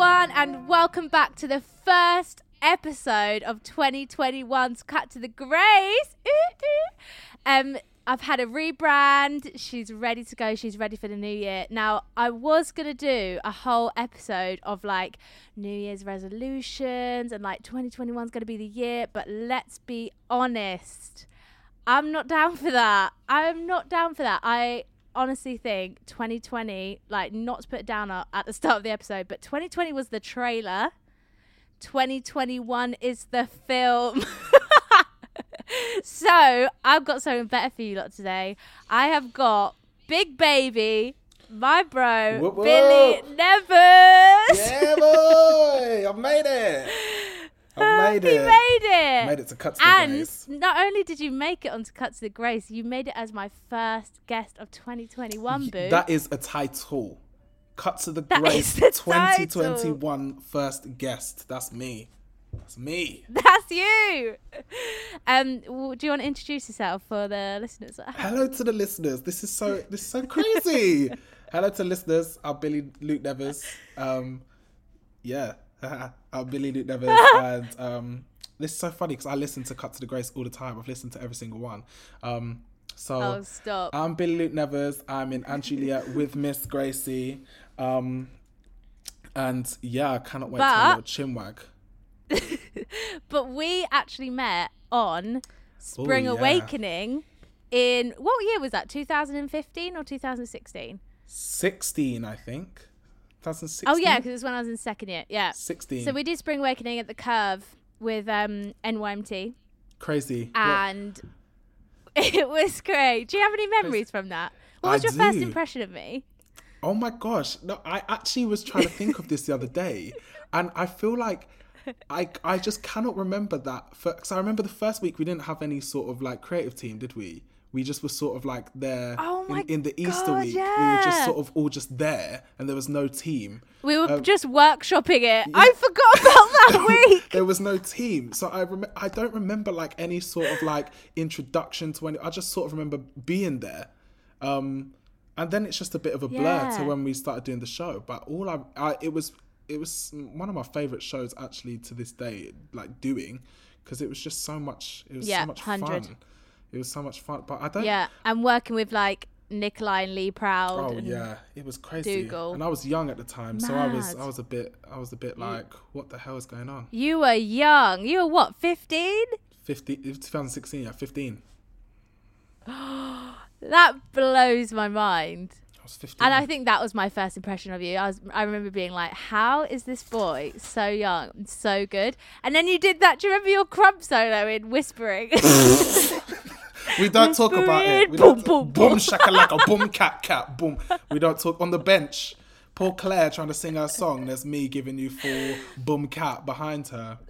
Everyone, and welcome back to the first episode of 2021's Cut to the Grace. Um, I've had a rebrand. She's ready to go. She's ready for the new year. Now, I was gonna do a whole episode of like New Year's resolutions and like 2021's gonna be the year, but let's be honest. I'm not down for that. I'm not down for that. I honestly think 2020, like, not to put it down at the start of the episode, but 2020 was the trailer. 2021 is the film. so, I've got something better for you lot today. I have got Big Baby, my bro, Whoop, whoop. Billy Nevers. Yeah, boy! I've made it. I made he it. made it. Made it to cut to the and grace. not only did you make it onto Cut to the Grace, you made it as my first guest of 2021, boo. That is a title. Cut to the That grace. the 2021 first guest. That's me. That's me. That's you. Um, do you want to introduce yourself for the listeners? Hello to the listeners. This is so this is so crazy. Hello to listeners. I'm Billy Luke Nevers. Um, yeah, I'm Billy Luke Nevers, and um, this is so funny because I listen to Cut to the Grace all the time. I've listened to every single one. Um, so Oh, stop. I'm Billy Luke Nevers. I'm in & Juliet with Miss Gracie. Um, and yeah, I cannot wait to But- have a little chinwag. But we actually met on Spring Ooh, yeah. Awakening in what year was that? 2015 or 2016? 16, I think. 2016. Oh yeah, because it was when I was in second year. Yeah. 16. So we did Spring Awakening at the Curve with um, NYMT, Crazy. What- and it was great. Do you have any memories from that? What I was your first impression of me? Oh my gosh. No, I actually was trying to think of this the other day. And I feel like I I just cannot remember that. Because I remember the first week we didn't have any sort of like creative team, did we? We just were sort of like there Oh in, in the Easter God, week. We were just sort of all just there and there was no team. We were Um, just workshopping it. I forgot about that week. there was no team. So I rem- I don't remember like any sort of like introduction to any I just sort of remember being there. Um and then it's just a bit of a blur Yeah. to when we started doing the show. But all I, I it was it was one of my favorite shows actually to this day like doing because it was just so much it was Yeah, so much 100. fun. It was so much fun. But I don't Yeah, and working with like Nikolai and Lee Proud. Oh yeah, it was crazy. Dougal. And I was young at the time, so I was I was a bit I was a bit like, what the hell is going on? You were young. You were what, 15? 50, it 2016, yeah, 15. That blows my mind. I was 15. And I think that was my first impression of you. I was I remember being like, How is this boy so young and so good? And then you did that. Do you remember your krump solo in Whispering? We don't talk about it. We Boom, don't boom, boom, boom. shakalaka, boom, cat, cat, boom. We don't talk on the bench. Poor Claire trying to sing her song. There's me giving you full boom cat behind her.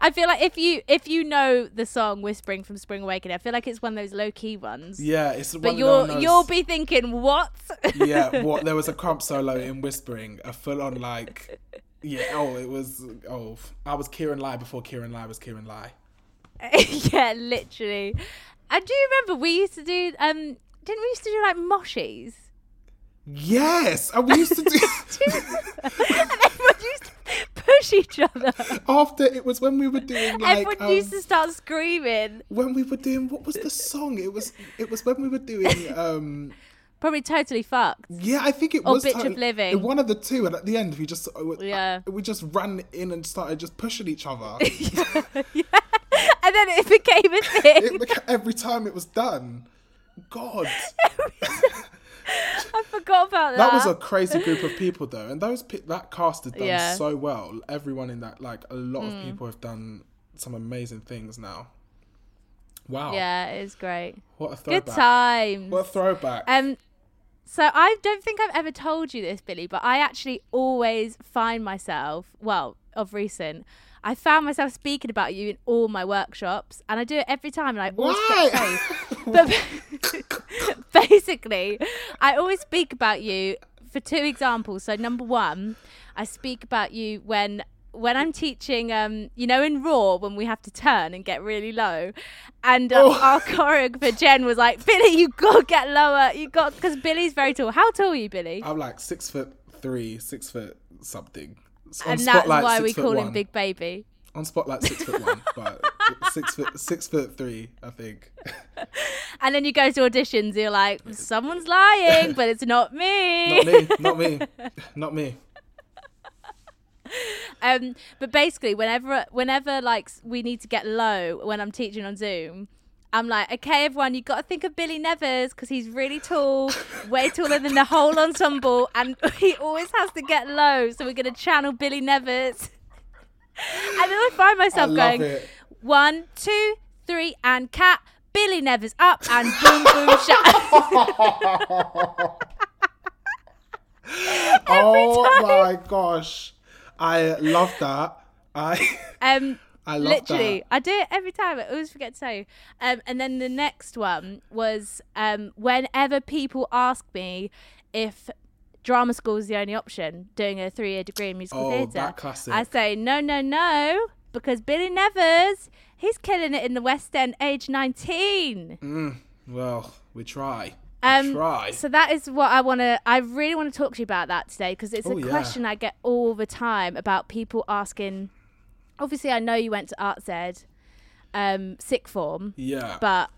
I feel like if you if you know the song Whispering from Spring Awakening, I feel like it's one of those low key ones. Yeah, it's But one you'll those- you'll be thinking, What? yeah. What there was a krump solo in whispering, a full on like, yeah. Oh, it was. Oh, I was Kieran Lai before Kieran Lai was Kieran Lai. yeah, literally. And do you remember we used to do um didn't we used to do like moshies? Yes, and we used to do. and everyone used to push each other. after it was when we were doing like everyone um, used to start screaming. when we were doing what was the song? It was it was when we were doing um Probably totally fucked. yeah, I think it Or was Bitch of Living. One of the two, and at the end we just uh, Yeah. we just ran in and started just pushing each other. And then it became a thing. it beca- every time it was done. God, I forgot about that. that was a crazy group of people though, and those pe- that cast has done Yeah. Mm. so well. Everyone in that, like a lot of people have done some amazing things now. Wow. Yeah, it is great. What a Good throwback. times. What a throwback. Um, so I don't think I've ever told you this, Billy, but I actually always find myself, well, of recent, I found myself speaking about you in all my workshops, and I do it every time, and I always to. But basically, I always speak about you for two examples. So number one, I speak about you when when I'm teaching, um, you know, in Roar when we have to turn and get really low, and uh, Oh. our choreographer Jen was like, "Billy, you got to get lower. You got because Billy's very tall. How tall are you, Billy?" I'm like six foot three, six foot something. And that's why we call him. Big Baby. On spotlight, six foot one, but six foot six foot three, I think. And then you go to auditions, you're like, "Someone's lying, but it's not me." Not me, not me, not me. Um, but basically, whenever whenever like we need to get low when I'm teaching on Zoom, I'm like, okay, everyone, you got to think of Billy Nevers because he's really tall, way taller than the whole ensemble, and he always has to get low. So we're gonna channel Billy Nevers. and then I find myself love going, it. one, two, three, and cat. Billy Nevers up and boom boom shut. oh my gosh, I love that. I Um, I love literally, that. I do it every time. I always forget to tell you. Um, and then the next one was um, whenever people ask me if drama school is the only option, doing a three-year degree in musical Oh, theatre, that classic. I say no, no, no, because Billy Nevers, he's killing it in the West End, age nineteen. Well, we try. Um, try. So that is what I want to. I really want to talk to you about that today because it's Oh, a yeah. question I get all the time about people asking. Obviously, I know you went to Arts Ed, um, sixth form, Yeah. but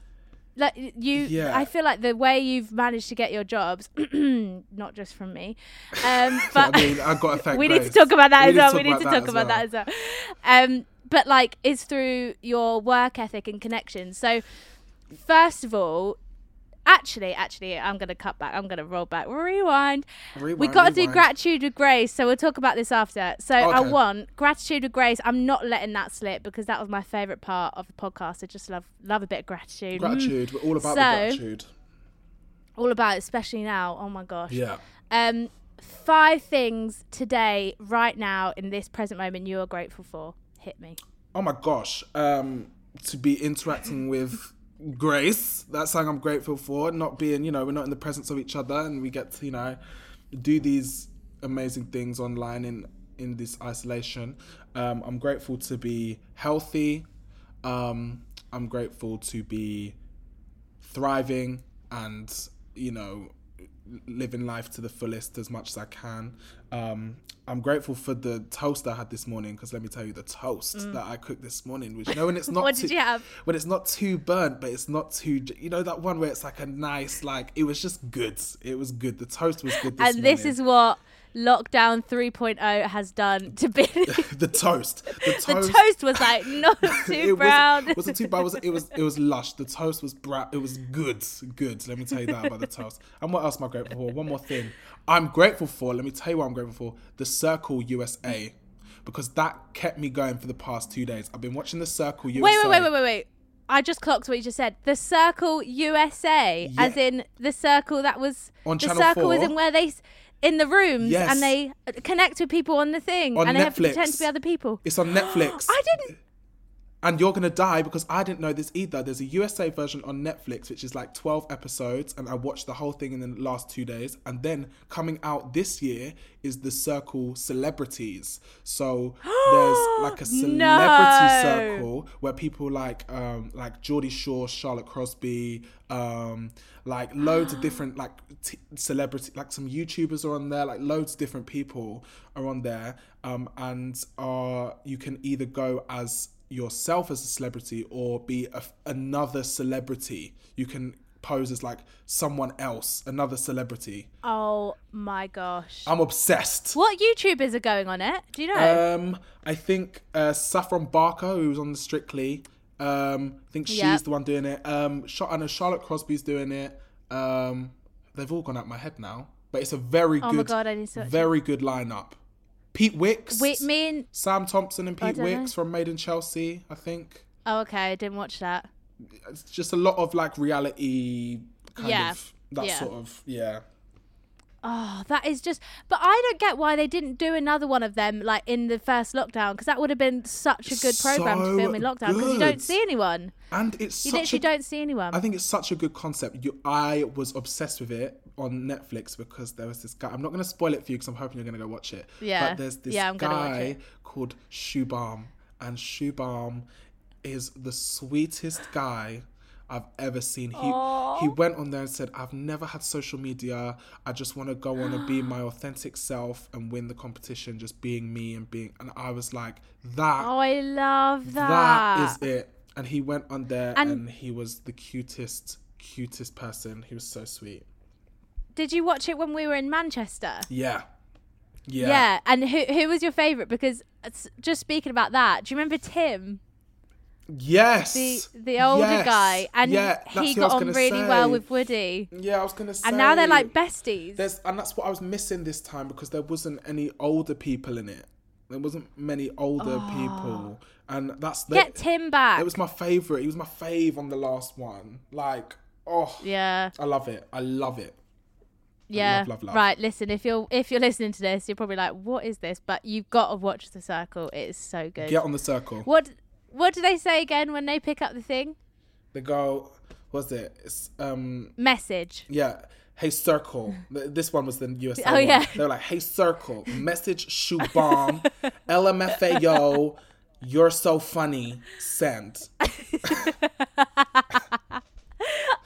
like you, Yeah. I feel like the way you've managed to get your jobs, not just from me, um, but I mean, I got to thank. we need to talk about that We as well. We need to talk about that as well. Um, but like, it's through your work ethic and connections. So, first of all, actually, actually, I'm gonna cut back. I'm gonna roll back. Rewind. we got to do gratitude with grace. So we'll talk about this after. So I Okay. want gratitude with grace. I'm not letting that slip because that was my favorite part of the podcast. I just love love a bit of gratitude. Mm. Gratitude. We're all about So- gratitude. All about it, especially now. Oh my gosh. Yeah. Um, five things today, right now, in this present moment, you are grateful for. Hit me. Oh my gosh. Um, to be interacting with Grace, that's something I'm grateful for. Not being, you know, we're not in the presence of each other, and we get to, you know, do these amazing things online in in this isolation. Um, I'm grateful to be healthy. Um, I'm grateful to be thriving and you know living life to the fullest as much as I can. Um, I'm grateful for the toast I had this morning because let me tell you the toast that I cooked this morning, which you know when it's not Mm. Too, did you have? when it's not too burnt, but it's not too you know that one where it's like a nice like it was just good. It was good. The toast was good. This and this morning. is what lockdown 3.0 has done to be the toast. The toast. the toast was like not too it brown. wasn't, wasn't too bad. Was it was it was lush. The toast was brown. It was good, good. Let me tell you that about the toast. And what else am I grateful for? One more thing. I'm grateful for. Let me tell you what I'm grateful for. The Circle USA, because that kept me going for the past two days. I've been watching the Circle USA. Wait, wait, wait, wait, wait, wait. I just clocked what you just said. The Circle USA, as in the circle that was On the Channel circle was 4. in where they in the rooms Yes. and they uh, connect with people on the thing On and they have to pretend to be other people. It's on Netflix. I didn't. And you're gonna die because I didn't know this either. There's a USA version on Netflix, which is like 12 episodes, and I watched the whole thing in the last two days. And then coming out this year is the Circle Celebrities. So there's like a celebrity No. circle where people like um like Geordie Shore, Charlotte Crosby, um like loads of different like t- celebrity like some YouTubers are on there, like loads of different people are on there. Um and are you can either go as yourself as a celebrity or be a, another celebrity. You can pose as like someone else, another celebrity. Oh my gosh. I'm obsessed. what YouTubers are going on it? Do you know? Um, I think uh, Saffron Barker, who was on the Strictly, um, I think she's Yep. the one doing it. Um, I know Charlotte Crosby's doing it. Um, they've all gone out my head now, but it's a very Oh good, God, I need to it. very good lineup. Pete Wicks. We, me and Sam Thompson and Pete don't know. Wicks from Made in Chelsea, I think. oh, okay, I didn't watch that. It's just a lot of like reality kind Yeah. of that Yeah. sort of yeah. Oh, that is just. But I don't get why they didn't do another one of them like in the first lockdown because that would have been such a good program So to film in lockdown because you don't see anyone. And it's You literally a, don't see anyone. I think it's such a good concept. You, I was obsessed with it on Netflix because there was this guy. I'm not going to spoil it for you because I'm hoping you're going to go watch it. Yeah. But there's this Yeah, I'm guy called Shubham, and Shubham is the sweetest guy I've ever seen. He he went on there and said, "I've never had social media. I just want to go on and be my authentic self and win the competition, just being me and being." And I was like, "That oh, I love that. that is it. And he went on there and, And- he was the cutest, cutest person. He was so sweet. Did you watch it when we were in Manchester? Yeah. Yeah. Yeah. And who who was your favourite? Because uh, just speaking about that, do you remember Tim, Yes. the the older Yes. guy, and yeah, he got on really well with Woody, Yeah, I was gonna say. and now they're like besties. There's, and that's what I was missing this time because there wasn't any older people in it. There wasn't many older ah. people, and that's the, Oh. Get Tim back. It was my favorite. He was my fave on the last one. Like, oh, yeah. I love it. I love it. Yeah. love, love, love. Right. Listen, if you're if you're listening to this, you're probably like, "What is this?" But you've got to watch The Circle. It is so good. Get on the circle. What What do they say again when they pick up the thing? The go, what's it? It's, um, Message. Yeah. Hey Circle. This one was the USA. Oh, one. yeah. They were like, Hey Circle, message shoe bomb, LMFAO, you're so funny. Send.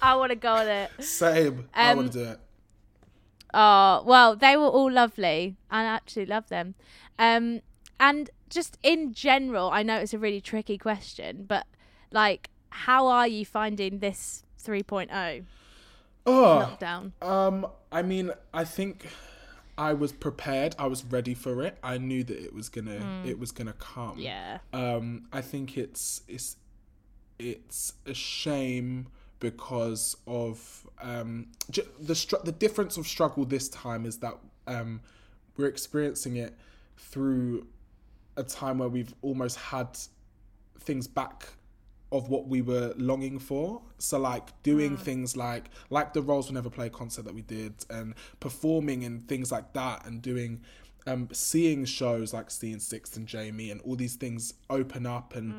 I want to go on it. Same. I Um, want to do it. Oh well, they were all lovely. I actually love them. Um, and just in general, I know it's a really tricky question, but like, how are you finding this 3.0 Oh, lockdown? um, I mean, I think I was prepared. I was ready for it. I knew that it was gonna, it was gonna come. Mm. Yeah. um, I think it's it's it's a shame because of um, j- the str- the difference of struggle this time is that um, we're experiencing it through a time where we've almost had things back of what we were longing for. So like doing things like like the Roles We'll Never Play concert that we did and performing and things like that and doing um seeing shows like Seeing Six and Jamie and all these things open up and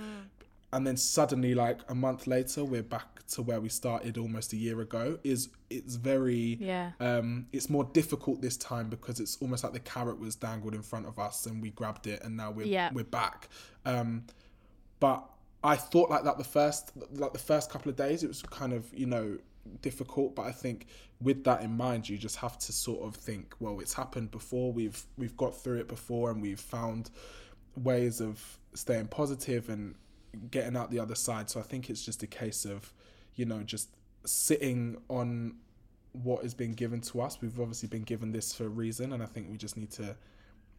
and then suddenly like a month later we're back to where we started almost a year ago is it's very Yeah. um it's more difficult this time because it's almost like the carrot was dangled in front of us and we grabbed it and now we're Yeah. we're back um but I thought like that the first like the first couple of days it was kind of you know difficult but I think with that in mind you just have to sort of think well it's happened before we've we've got through it before and we've found ways of staying positive and getting out the other side. So I think it's just a case of you know just sitting on what has been given to us. We've obviously been given this for a reason and I think we just need to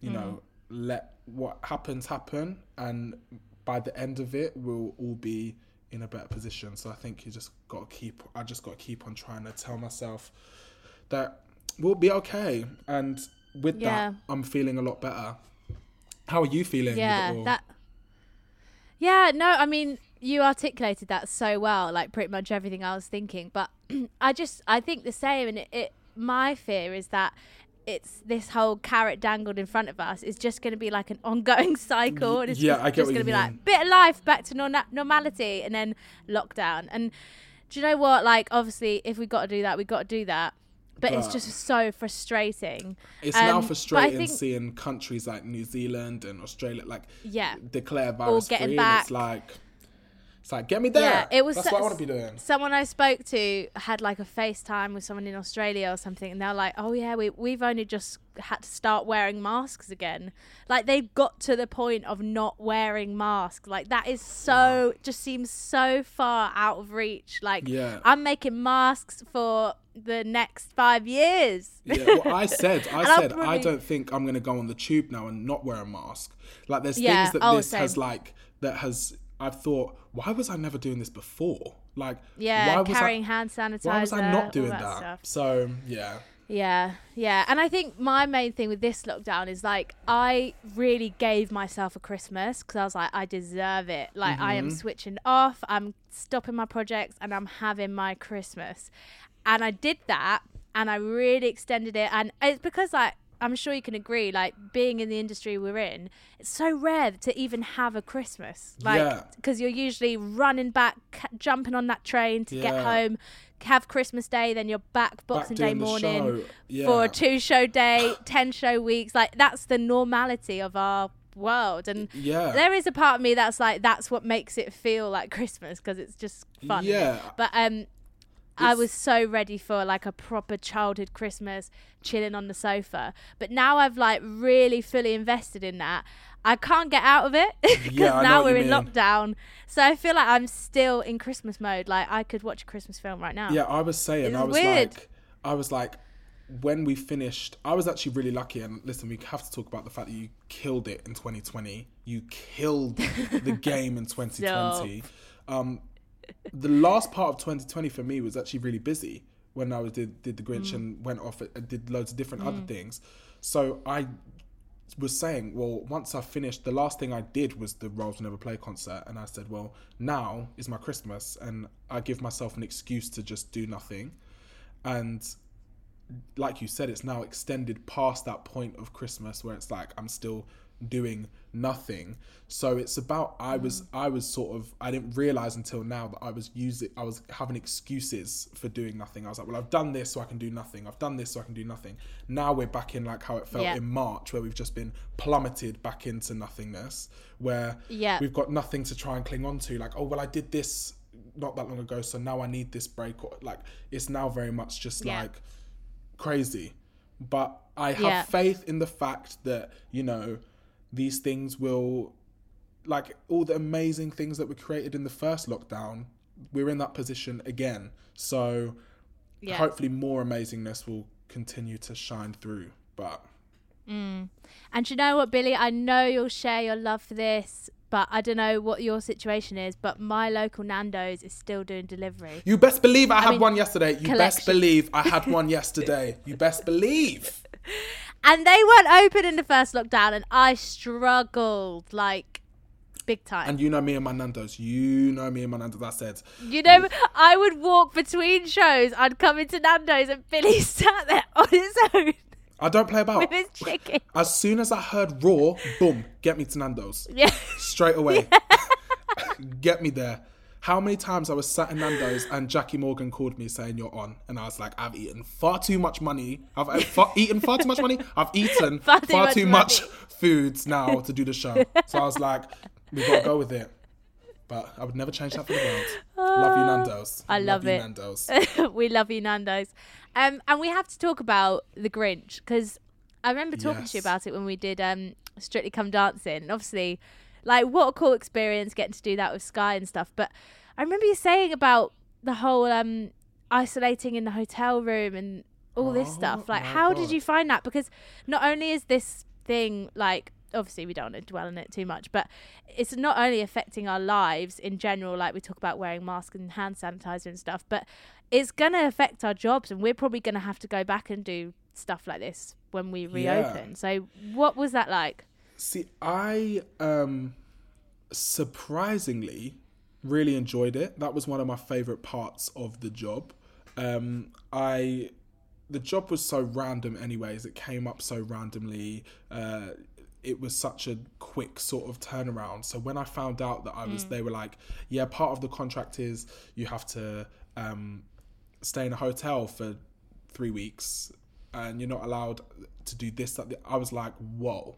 you know mm. let what happens happen and by the end of it we'll all be in a better position. So i think you just got to keep i just got to keep on trying to tell myself that we'll be okay. And with Yeah. that i'm feeling a lot better. How are you feeling yeah with it all? that yeah no i mean you articulated that so well like pretty much everything i was thinking but i just i think the same and it, it my fear is that it's this whole carrot dangled in front of us is just going to be like an ongoing cycle and it's yeah, just, I get just going to be mean. like bit of life back to norma- normality and then lockdown. And do you know what? Like obviously if we got to do that we got to do that but, it's just so frustrating it's Um, now frustrating think- seeing countries like New Zealand and Australia like Yeah. declare virus getting free and back. it's like it's like get me there Yeah, it was that's so- what I want to be doing someone I spoke to had like a FaceTime with someone in Australia or something, and they're like, "Oh yeah, we we've only just had to start wearing masks again." Like they've got to the point of not wearing masks. Like that is so just seems so far out of reach. Like Yeah. I'm making masks for the next five years. Yeah, well, I said, I said, I don't think I'm gonna go on the tube now and not wear a mask. Like, there's Yeah, things that oh, this has like that has. I've thought, why was I never doing this before? Like, Yeah, why was carrying I, hand sanitizer. Why was I not doing that, that? Stuff. So yeah, Yeah, yeah. And I think my main thing with this lockdown is like, I really gave myself a Christmas because I was like, I deserve it. Like, I am mm-hmm. switching off, I'm stopping my projects, and I'm having my Christmas. And I did that, and I really extended it. And it's because, like, I'm sure you can agree, like, being in the industry we're in, it's so rare to even have a Christmas. Like, Yeah. because you're usually running back, ca- jumping on that train to get home. Have Christmas Day, then you're back Boxing Day morning. Yeah. for a two show day, 10 show weeks. Like, that's the normality of our world. And Yeah. there is a part of me that's like, that's what makes it feel like Christmas because it's just fun. Yeah. But, um, I was so ready for like a proper childhood Christmas, chilling on the sofa. But now I've like really fully invested in that. I can't get out of it because Yeah, now we're in mean. lockdown. So I feel like I'm still in Christmas mode. Like I could watch a Christmas film right now. Yeah, I was saying, It's I was weird. like, I was like, when we finished, I was actually really lucky. And listen, we have to talk about the fact that you killed it in 2020. You killed the game in 2020. Um, the last part of 2020 for me was actually really busy when I was did did the Grinch mm. and went off and did loads of different other mm. things. So I was saying, well, once I finished, the last thing I did was the Roles Never Play concert, and I said, well, now is my Christmas, and I give myself an excuse to just do nothing. And like you said, it's now extended past that point of Christmas where it's like I'm still doing nothing. So it's about I was mm. I was sort of I didn't realize until now that I was using I was having excuses for doing nothing. I was like, well, I've done this so I can do nothing. I've done this so I can do nothing. Now we're back in like how it felt Yeah. in March where we've just been plummeted back into nothingness where Yeah. we've got nothing to try and cling on to like, oh well I did this not that long ago, so now I need this break or like it's now very much just Yeah. like crazy. But I have faith in the fact that, you know, these things will like all the amazing things that were created in the first lockdown, we're in that position again. So Yeah. hopefully more amazingness will continue to shine through. But mm. And you know what, Billy? I know you'll share your love for this, but I don't know what your situation is. But my local Nando's is still doing delivery. you best believe I had mean, one yesterday. You best believe I had one yesterday. You best believe. And they weren't open in the first lockdown, and I struggled like big time. And you know me and my Nando's. You know me and my Nando's. I said, you know, I would walk between shows. I'd come into Nando's, and Billy sat there on his own I don't play about. with his chicken. As soon as I heard Roar, boom, get me to Nando's. Yeah. Straight away. get me there. How many times I was sat in Nando's and Jackie Morgan called me saying you're on, and I was like, I've eaten far too much money. I've, I've far, eaten far too much money. I've eaten Far far, too too, much much, foods now to do the show. So I was like, we gotta go with it. But I would never change that for the world. love you, Nando's. I love you, it. Nando's. we love you, Nando's. Um, and we have to talk about the Grinch because I remember talking to you about it when we did um, Strictly Come Dancing. And obviously, like, what a cool experience getting to do that with Sky and stuff. But I remember you saying about the whole um, isolating in the hotel room and all this Oh, stuff. Like, how did you find that? Because not only is this thing like obviously we don't want to dwell on it too much but it's not only affecting our lives in general like we talk about wearing masks and hand sanitizer and stuff but it's going to affect our jobs and we're probably going to have to go back and do stuff like this when we reopen so what was that like See, I um surprisingly really enjoyed it. That was one of my favorite parts of the job. Um I the job was so random anyways. It came up so randomly. Uh it was such a quick sort of turnaround. So when I found out that I was they were like, yeah, part of the contract is you have to um stay in a hotel for 3 weeks and you're not allowed to do this that I was like, whoa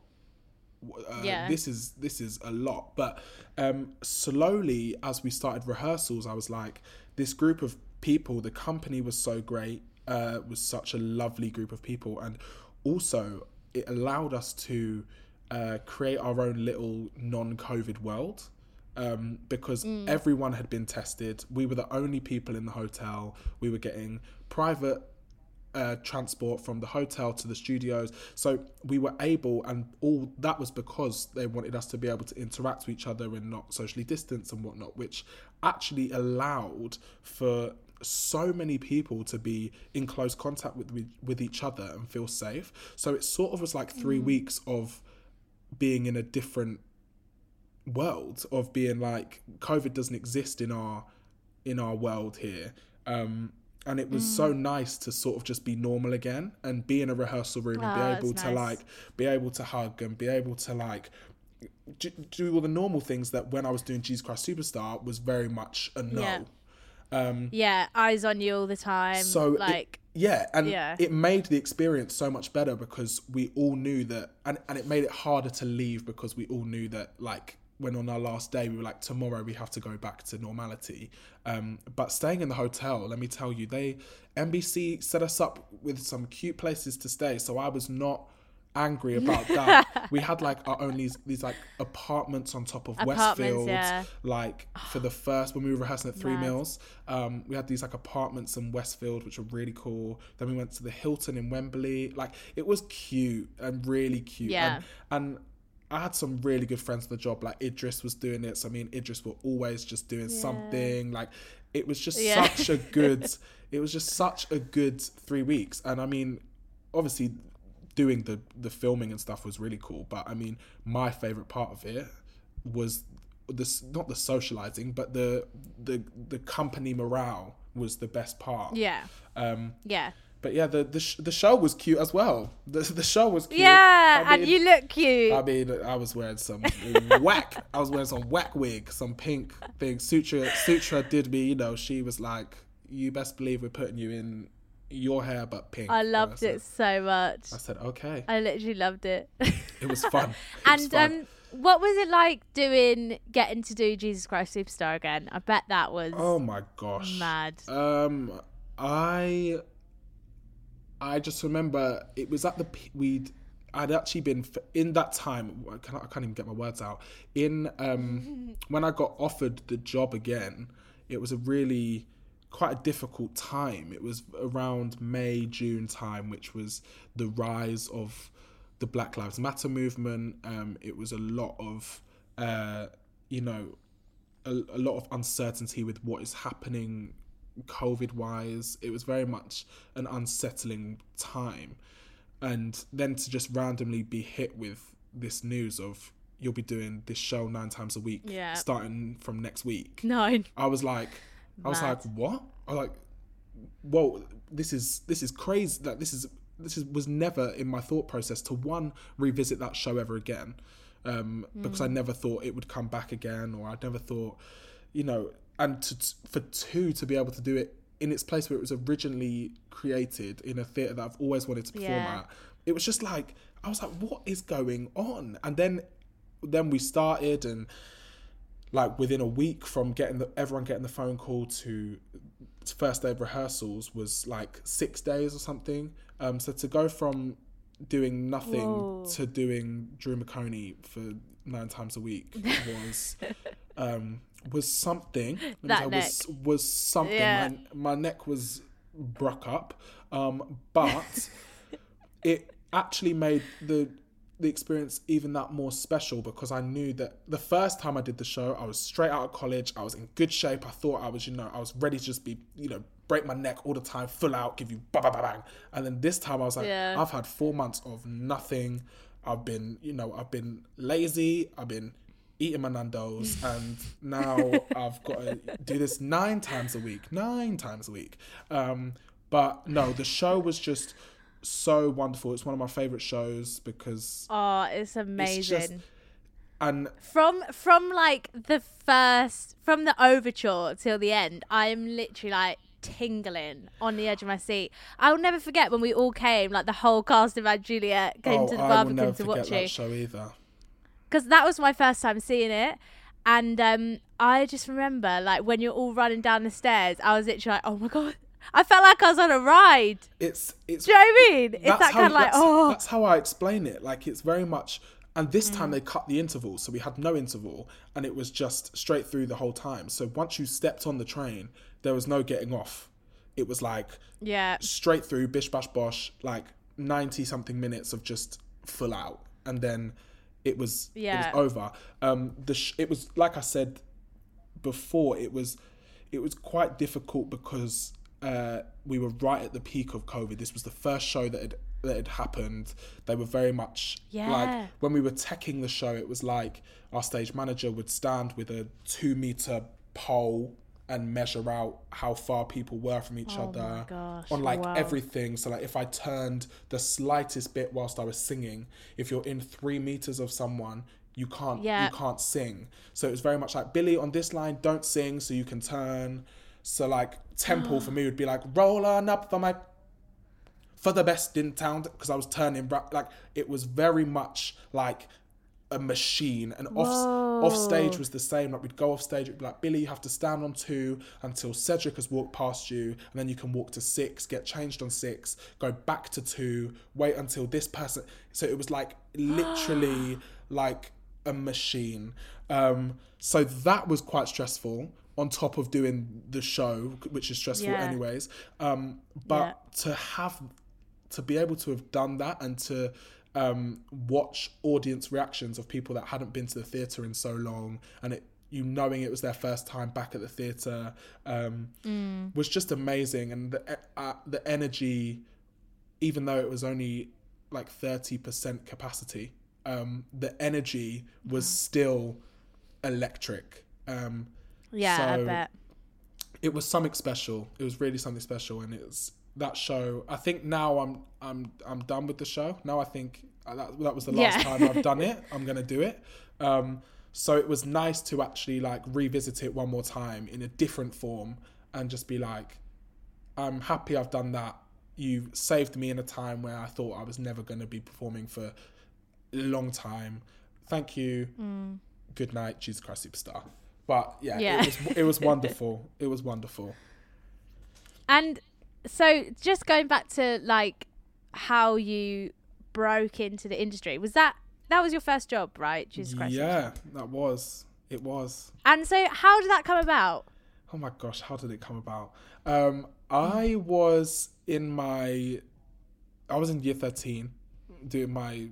uh, Yeah. this is this is a lot but um slowly as we started rehearsals i was like this group of people the company was so great uh was such a lovely group of people and also it allowed us to uh create our own little non-covid world um, because everyone had been tested. We were the only people in the hotel. We were getting private uh, transport from the hotel to the studios. So we were able, and all that was because they wanted us to be able to interact with each other and not socially distance and whatnot, which actually allowed for so many people to be in close contact with with, with each other and feel safe. So it sort of was like three weeks of being in a different world of being like COVID doesn't exist in our in our world here. Um, and it was so nice to sort of just be normal again and be in a rehearsal room and Oh, be able to nice. like be able to hug and be able to like do, all the normal things that when I was doing Jesus Christ Superstar was very much a no. Yeah. Um, Yeah, eyes on you all the time. so it- like, yeah, and Yeah. it made the experience so much better because we all knew that, and and it made it harder to leave because we all knew that like when on our last day we were like tomorrow we have to go back to normality. Um, but staying in the hotel, let me tell you, they NBC set us up with some cute places to stay, so I was not angry about that. we had like our own these these like apartments on top of Westfield, yeah. like for the first when we were rehearsing at Three Mad. Mills. Um, we had these like apartments in Westfield, which were really cool. Then we went to the Hilton in Wembley. Like it was cute and really cute. Yeah. And, and I had some really good friends on the job. Like Idris was doing it. So I mean, Idris were always just doing something. Like it was just Yeah. such a good. it was just such a good three weeks. And I mean, obviously, doing the the filming and stuff was really cool. But I mean, my favorite part of it was this not the socializing, but the the the company morale was the best part. yeah, Um, yeah. But yeah, the the, sh- the show was cute as well. The the show was cute. Yeah, I and you look cute. I mean, I was wearing some whack. I was wearing some whack wig, some pink thing. Sutra Sutra did me. You know, she was like, "You best believe we're putting you in your hair, but pink." I loved said- it so much. I said, "Okay." I literally loved it. It was fun. It was and fun. um, what was it like doing getting to do Jesus Christ Superstar again? I bet that was oh my gosh, mad. Um, I, I just remember it was at the we'd. I'd actually been in that time. I can't, I can't even get my words out. In um, when I got offered the job again, it was a really quite a difficult time. It was around May June time, which was the rise of the Black Lives Matter movement. Um, it was a lot of uh, you know a, a lot of uncertainty with what is happening COVID wise. It was very much an unsettling time. And then to just randomly be hit with this news of you'll be doing this show nine times a week Yeah. starting from next week. Nine. I was like I was Mad. like, what? I was like, whoa, this is this is crazy. That this is this is was never in my thought process to one revisit that show ever again, um, because I Hmm. never thought it would come back again, or I never thought, you know, and to, for two to be able to do it in its place where it was originally created in a theater that I've always wanted to perform Yeah. at. It was just like I was like, what is going on? And then then we started and like within a week from getting the everyone getting the phone call to to first day of rehearsals was like six days or something. Um, so to go from doing nothing Whoa. to doing Drew McOnie for nine times a week was um, was something. That tell you, was was something. Yeah. My, my neck was broke up, um, but it actually made the the experience even that more special because I knew that the first time I did the show, I was straight out of college. I was in good shape. I thought I was, you know, I was ready to just be, you know, break my neck all the time, full out, give you bang, bang, bang, bang. And then this time I was like, Yeah. I've had four months of nothing. I've been, you know, I've been lazy. I've been eating my Nando's, and now I've got to do this nine times a week. Nine times a week. Um, but no, the show was just so wonderful. It's one of my favorite shows because Oh, it's amazing. it's just and from from like the first from the overture till the end, I'm literally like tingling on the edge of my seat. I'll never forget when we all came, like the whole cast of & Juliet came oh, to the I Barbican to watch that you. show either. Because that was my first time seeing it. And um, I just remember, like, when you're all running down the stairs, I was literally like, oh my God. I felt like I was on a ride. It's it's Do you know what I mean? It's that how, kind of like, oh. that's how I explain it. Like it's very much and this Mm. time they cut the interval, so we had no interval and it was just straight through the whole time. So once you stepped on the train, there was no getting off. It was like yeah. straight through bish bash bosh like 90 something minutes of just full out and then it was Yeah. it was over um the sh- it was like i said before it was it was quite difficult because uh, we were right at the peak of COVID. This was the first show that had that had happened. They were very much Yeah. like when we were teching the show. It was like our stage manager would stand with a two meter pole and measure out how far people were from each Oh other gosh, on like wow. everything. So like if I turned the slightest bit whilst I was singing, if you're in three meters of someone, you can't Yeah. you can't sing. So it was very much like Billy on this line, don't sing so you can turn. So like temple for me would be like roll on up for my for the best in town because I was turning like it was very much like a machine and off off stage was the same like we'd go off stage it'd be like Billy you have to stand on two until Cedric has walked past you and then you can walk to six get changed on six go back to two wait until this person so it was like literally like a machine um so that was quite stressful on top of doing the show which is stressful Yeah. anyways um but Yeah. to have to be able to have done that and to um, watch audience reactions of people that hadn't been to the theatre in so long and it you knowing it was their first time back at the theatre um, was just amazing and the, uh, the energy even though it was only like 30% capacity um, the energy was still electric um, Yeah, I so- bet. it was something special. It was really something special, and it's that show. I think now I'm I'm I'm done with the show. Now I think uh, that that was the last Yeah. time I've done it. I'm gonna do it. Um, so it was nice to actually like revisit it one more time in a different form and just be like, I'm happy I've done that. You've saved me in a time where I thought I was never going to be performing for a long time. Thank you. Good night, Jesus Christ Superstar. But yeah, Yeah. it was it was wonderful. It was wonderful. And so, just going back to like how you broke into the industry, was that that was your first job, right? Jesus Christ. Yeah, that was. It was. And so, how did that come about? Oh my gosh, how did it come about? Um, I was in my, I was in year thirteen, doing my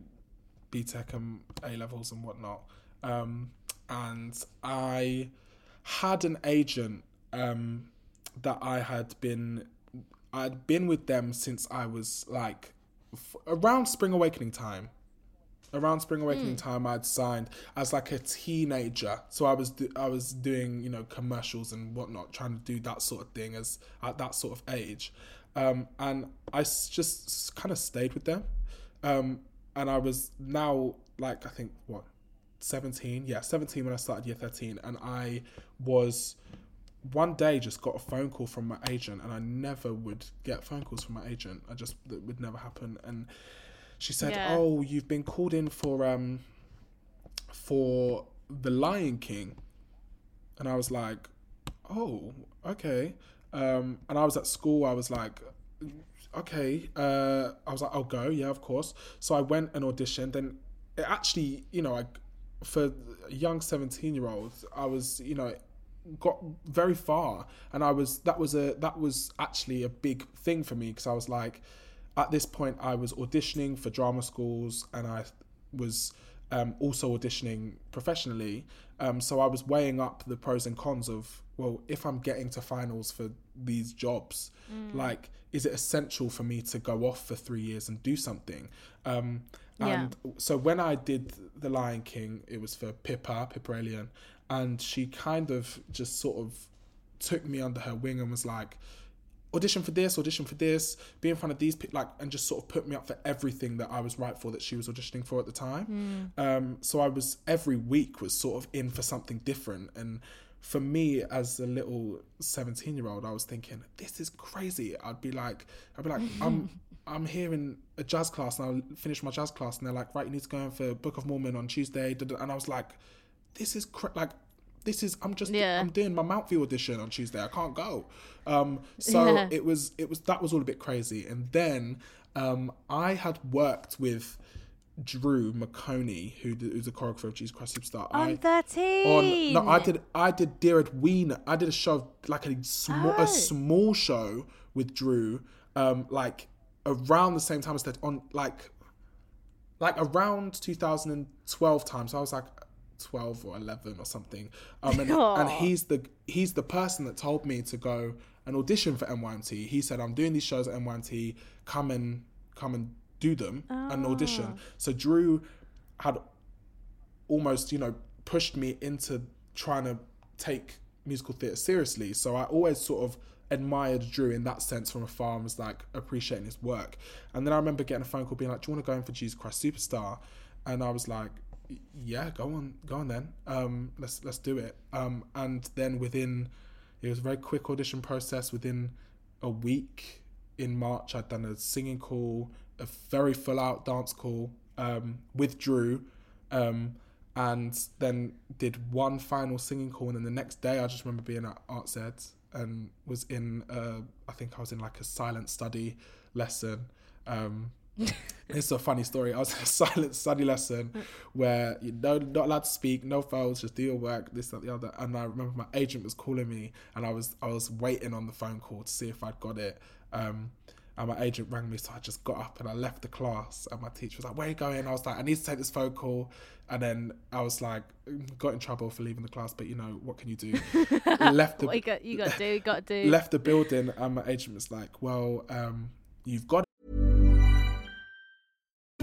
BTEC and A levels and whatnot, um, and I had an agent um, that I had been, I'd been with them since I was like f- around Spring Awakening time. Around spring awakening time i'd signed as like a teenager. So i was do- i was doing you know commercials and whatnot trying to do that sort of thing as at that sort of age. Um, and i s- just kind of stayed with them. Um, and i was now like i think what 17 yeah 17 when i started year 13 and i was one day just got a phone call from my agent and i never would get phone calls from my agent i just that would never happen and she said, Yeah. "Oh, you've been called in for um for the Lion King," and I was like, "Oh, okay." Um, and I was at school. I was like, "Okay." Uh, I was like, "I'll go." Yeah, of course. So I went and auditioned, and it actually, you know, I for a young seventeen-year-old, I was, you know, got very far and i was that was a that was actually a big thing for me because i was like at this point i was auditioning for drama schools and i was um, also auditioning professionally. Um, so i was weighing up the pros and cons of well if i'm getting to finals for these jobs like is it essential for me to go off for three years and do something? Um, Yeah. and so when I did The Lion King, it was for Pippa, Pippa Ailion, and she kind of just sort of took me under her wing and was like, audition for this, audition for this, be in front of these people, like, and just sort of put me up for everything that I was right for that she was auditioning for at the time. Um, so I was every week was sort of in for something different, and for me as a little 17 year old i was thinking this is crazy. I'd be like i'd be like i'm i'm here in a jazz class and i'll finish my jazz class. And they're like right you need to go in for book of mormon on tuesday da- da- and i was like this is cra- like this is i'm just Yeah. i'm doing my mountview audition on tuesday i can't go um so Yeah. it was it was that was all a bit crazy and then um i had worked with Drew McOnie, who who's a choreographer of Jesus Christ Superstar. I, On 13. on no i did i did dear edwina i did a show like a small Oh. a small show with drew um like around the same time as that on like like around 2012 time so i was like 12 or 11 or something. Um, and, and he's the he's the person that told me to go and audition for NYMT. He said, "I'm doing these shows at NYMT. Come and come and do them and audition." So Drew had almost, you know, pushed me into trying to take musical theatre seriously. So I always sort of admired Drew in that sense from afar and was like appreciating his work. And then I remember getting a phone call being like, Do you want to go in for Jesus Christ Superstar? And I was like, Yeah, go on, go on then. Um, let's let's do it. Um, and then within it was a very quick audition process. Within a week in March I'd done a singing call, a very full out dance call, um, with Drew. Um, and then did one final singing call and then the next day I just remember being at Arts Ed and was in uh, I think I was in like a silent study lesson. Um, it's a funny story. I was in a silent study lesson where you know not allowed to speak, no phones, just do your work, this, that, the other. And I remember my agent was calling me and I was I was waiting on the phone call to see if I'd got it. Um, and my agent rang me, so I just got up and I left the class. And my teacher was like, "Where are you going?" I was like, "I need to take this phone call." And then I was like, got in trouble for leaving the class, but you know what can you do? left the What you got, you got to do, you got to do. left the building, and my agent was like, "Well, um, you've got."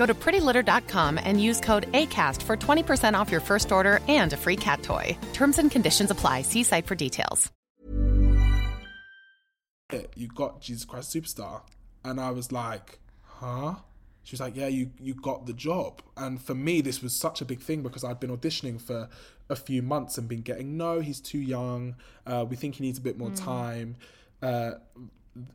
Go to prettylitter.com and use code ACAST for 20% off your first order and a free cat toy. Terms and conditions apply. See site for details. You got Jesus Christ Superstar. And I was like, huh? She was like, yeah, you, you got the job. And for me, this was such a big thing because I'd been auditioning for a few months and been getting, no, he's too young. Uh, we think he needs a bit more time. Uh,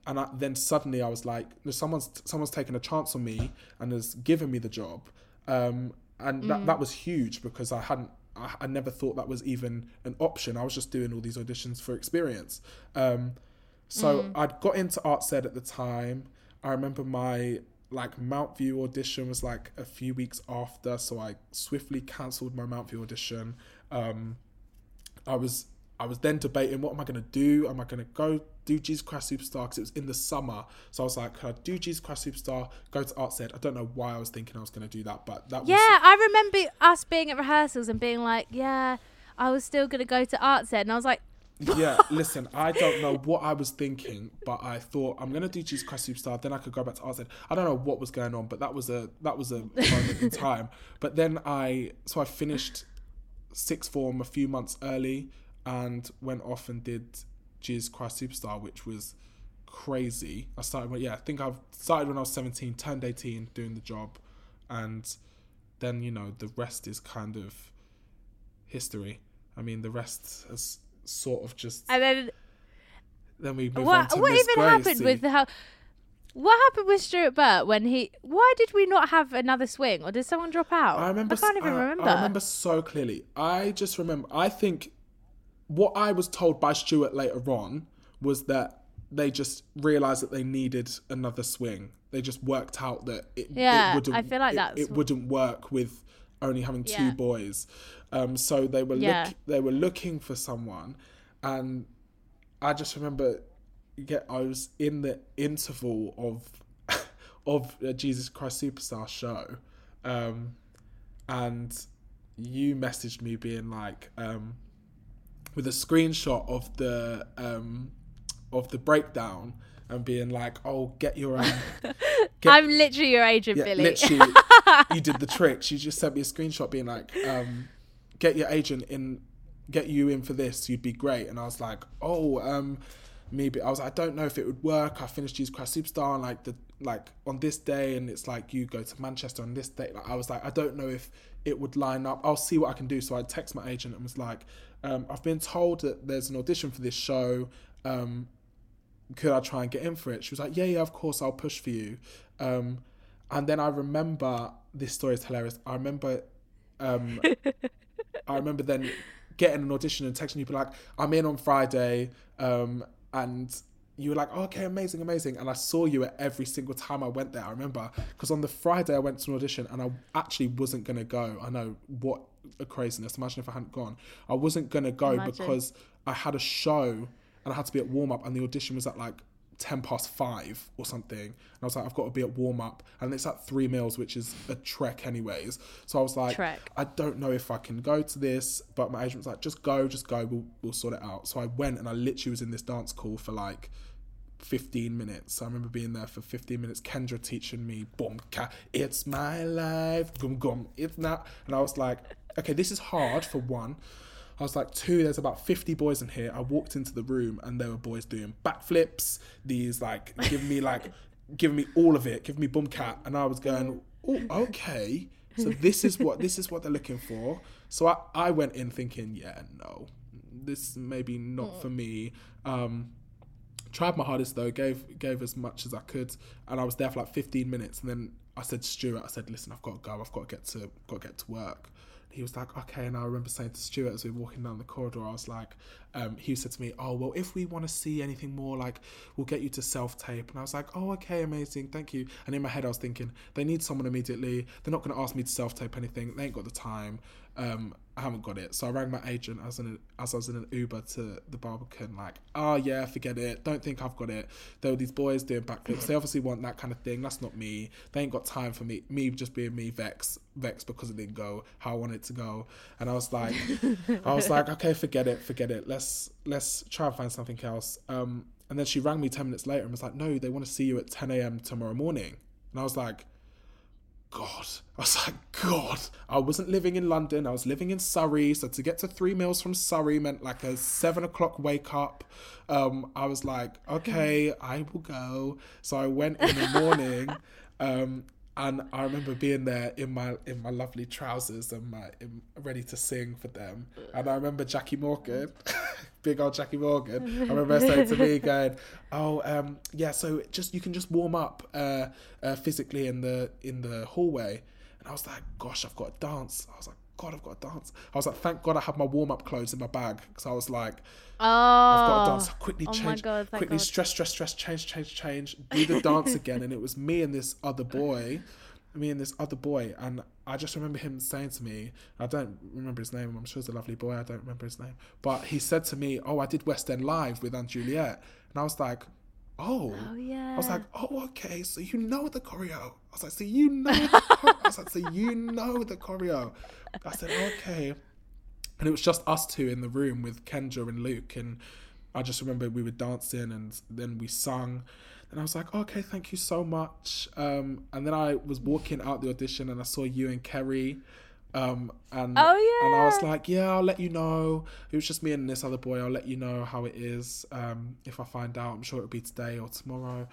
and I, then suddenly I was like, someone's someone's taken a chance on me and has given me the job. Um, and that, that was huge because I hadn't, I, I never thought that was even an option. I was just doing all these auditions for experience. Um, so I'd got into Arts Ed at the time. I remember my like Mountview audition was like a few weeks after, so I swiftly cancelled my Mountview audition. Um, I was I was then debating what am I going to do? Am I going to go do Jesus Christ Superstar because it was in the summer? So I was like, could I do Jesus Christ Superstar? Go to Art Ed. I don't know why I was thinking I was going to do that, but that was Yeah, was I remember us being at rehearsals and being like, yeah, I was still going to go to Art Ed. And I was like, yeah, listen, I don't know what I was thinking, but I thought I'm gonna do Jesus Christ Superstar, then I could go back to Art Ed. I don't know what was going on, but that was a that was a moment in time. But then I so I finished sixth form a few months early and went off and did Jesus Christ Superstar, which was crazy. I started when yeah, I think I've started when I was 17, turned 18, doing the job, and then you know the rest is kind of history. I mean, the rest has sort of just and then then we move on what to what Miss even happened with the how? What happened with Stuart Burt when he? Why did we not have another swing, or did someone drop out? I remember. I can't even I, remember. I remember so clearly. I just remember. I think what I was told by Stuart later on was that they just realized that they needed another swing. They just worked out that it, Yeah, it wouldn't. I feel like it, that's- it wouldn't work with only having two Yeah. boys. Um, so they were Yeah. look, they were looking for someone, and I just remember. Yeah, I was in the interval of of a Jesus Christ Superstar show, um, and you messaged me being like, um, with a screenshot of the um, of the breakdown and being like, "Oh, get your um, get, I'm literally your agent, yeah, Billy. literally, you did the trick." She just sent me a screenshot being like, um, "Get your agent in, get you in for this. You'd be great." And I was like, "Oh, um, me. But I was like, I don't know if it would work. I finished Jesus Christ Superstar on like the like on this day, and it's like you go to Manchester on this day. Like I was like, I don't know if it would line up. I'll see what I can do. So I text my agent and was like, um, I've been told that there's an audition for this show. Um, could I try and get in for it? She was like, yeah, yeah, of course, I'll push for you. Um, and then I remember this story is hilarious. I remember, um, I remember then getting an audition and texting you, be like, I'm in on Friday, um, and you were like, oh, okay, amazing, amazing. And I saw you at every single time I went there. I remember because on the Friday I went to an audition and I actually wasn't gonna go. I know what a craziness. Imagine if I hadn't gone. I wasn't gonna go Imagine. because I had a show and I had to be at warm up, and the audition was at like 10 past five or something. And I was like, I've got to be at warm up. And it's at Three Mills, which is a trek, anyways. So I was like, Trek. I don't know if I can go to this. But my agent was like, just go, just go. We'll, we'll sort it out. So I went and I literally was in this dance call for like 15 minutes. So I remember being there for 15 minutes. Kendra teaching me, boom, ka, it's my life, gum, gum, it's not. And I was like, okay, this is hard for one. I was like, two, there's about 50 boys in here. I walked into the room and there were boys doing backflips, these like, giving me like, giving me all of it, giving me boom cat. And I was going, oh, okay. So this is what, this is what they're looking for. So I, I went in thinking, yeah, no, this maybe not for me. Um, tried my hardest though gave gave as much as i could and i was there for like 15 minutes and then i said stuart i said listen i've got to go i've got to get to got to get to work he was like okay and i remember saying to stuart as we were walking down the corridor i was like um, he said to me oh well if we want to see anything more like we'll get you to self-tape. And i was like oh okay amazing thank you. And in my head i was thinking they need someone immediately. They're not going to ask me to self-tape anything. They ain't got the time um, I haven't got it. So I rang my agent as an as I was in an Uber to the Barbican, like, oh yeah, forget it. Don't think I've got it. There were these boys doing backflips. They obviously want that kind of thing. That's not me. They ain't got time for me. Me just being me, vex, vex because it didn't go how I wanted it to go. And I was like, I was like, okay, forget it, forget it. Let's let's try and find something else. Um, and then she rang me ten minutes later and was like, no, they want to see you at ten a.m. tomorrow morning. And I was like. God. I was like, God. I wasn't living in London. I was living in Surrey. So to get to Three Mills from Surrey meant like a seven o'clock wake up. Um, I was like, okay, I will go. So I went in the morning. Um, and I remember being there in my in my lovely trousers and my in, ready to sing for them. And I remember Jackie Morgan, big old Jackie Morgan. I remember saying to me, going, "Oh, um, yeah, so just you can just warm up uh, uh, physically in the in the hallway." And I was like, "Gosh, I've got to dance." I was like, "God, I've got to dance." I was like, "Thank God I have my warm up clothes in my bag," because I was like. Oh, I've got to dance. Quickly oh change. God, quickly God. stress, stress, stress. Change, change, change. Do the dance again, and it was me and this other boy, me and this other boy, and I just remember him saying to me, I don't remember his name. I'm sure he's a lovely boy. I don't remember his name, but he said to me, "Oh, I did West End Live with & Juliet," and I was like. Oh, Oh, yeah. I was like, oh, okay. So you know the choreo. I was like, so you know. I was like, so you know the choreo. I said, okay and it was just us two in the room with Kendra and Luke and I just remember we were dancing and then we sung and I was like okay thank you so much. Um, and then I was walking out the audition and I saw you and Kerry um, and Oh, and I was like yeah I'll let you know. It was just me and this other boy I'll let you know how it is um, if I find out. I'm sure it'll be today or tomorrow.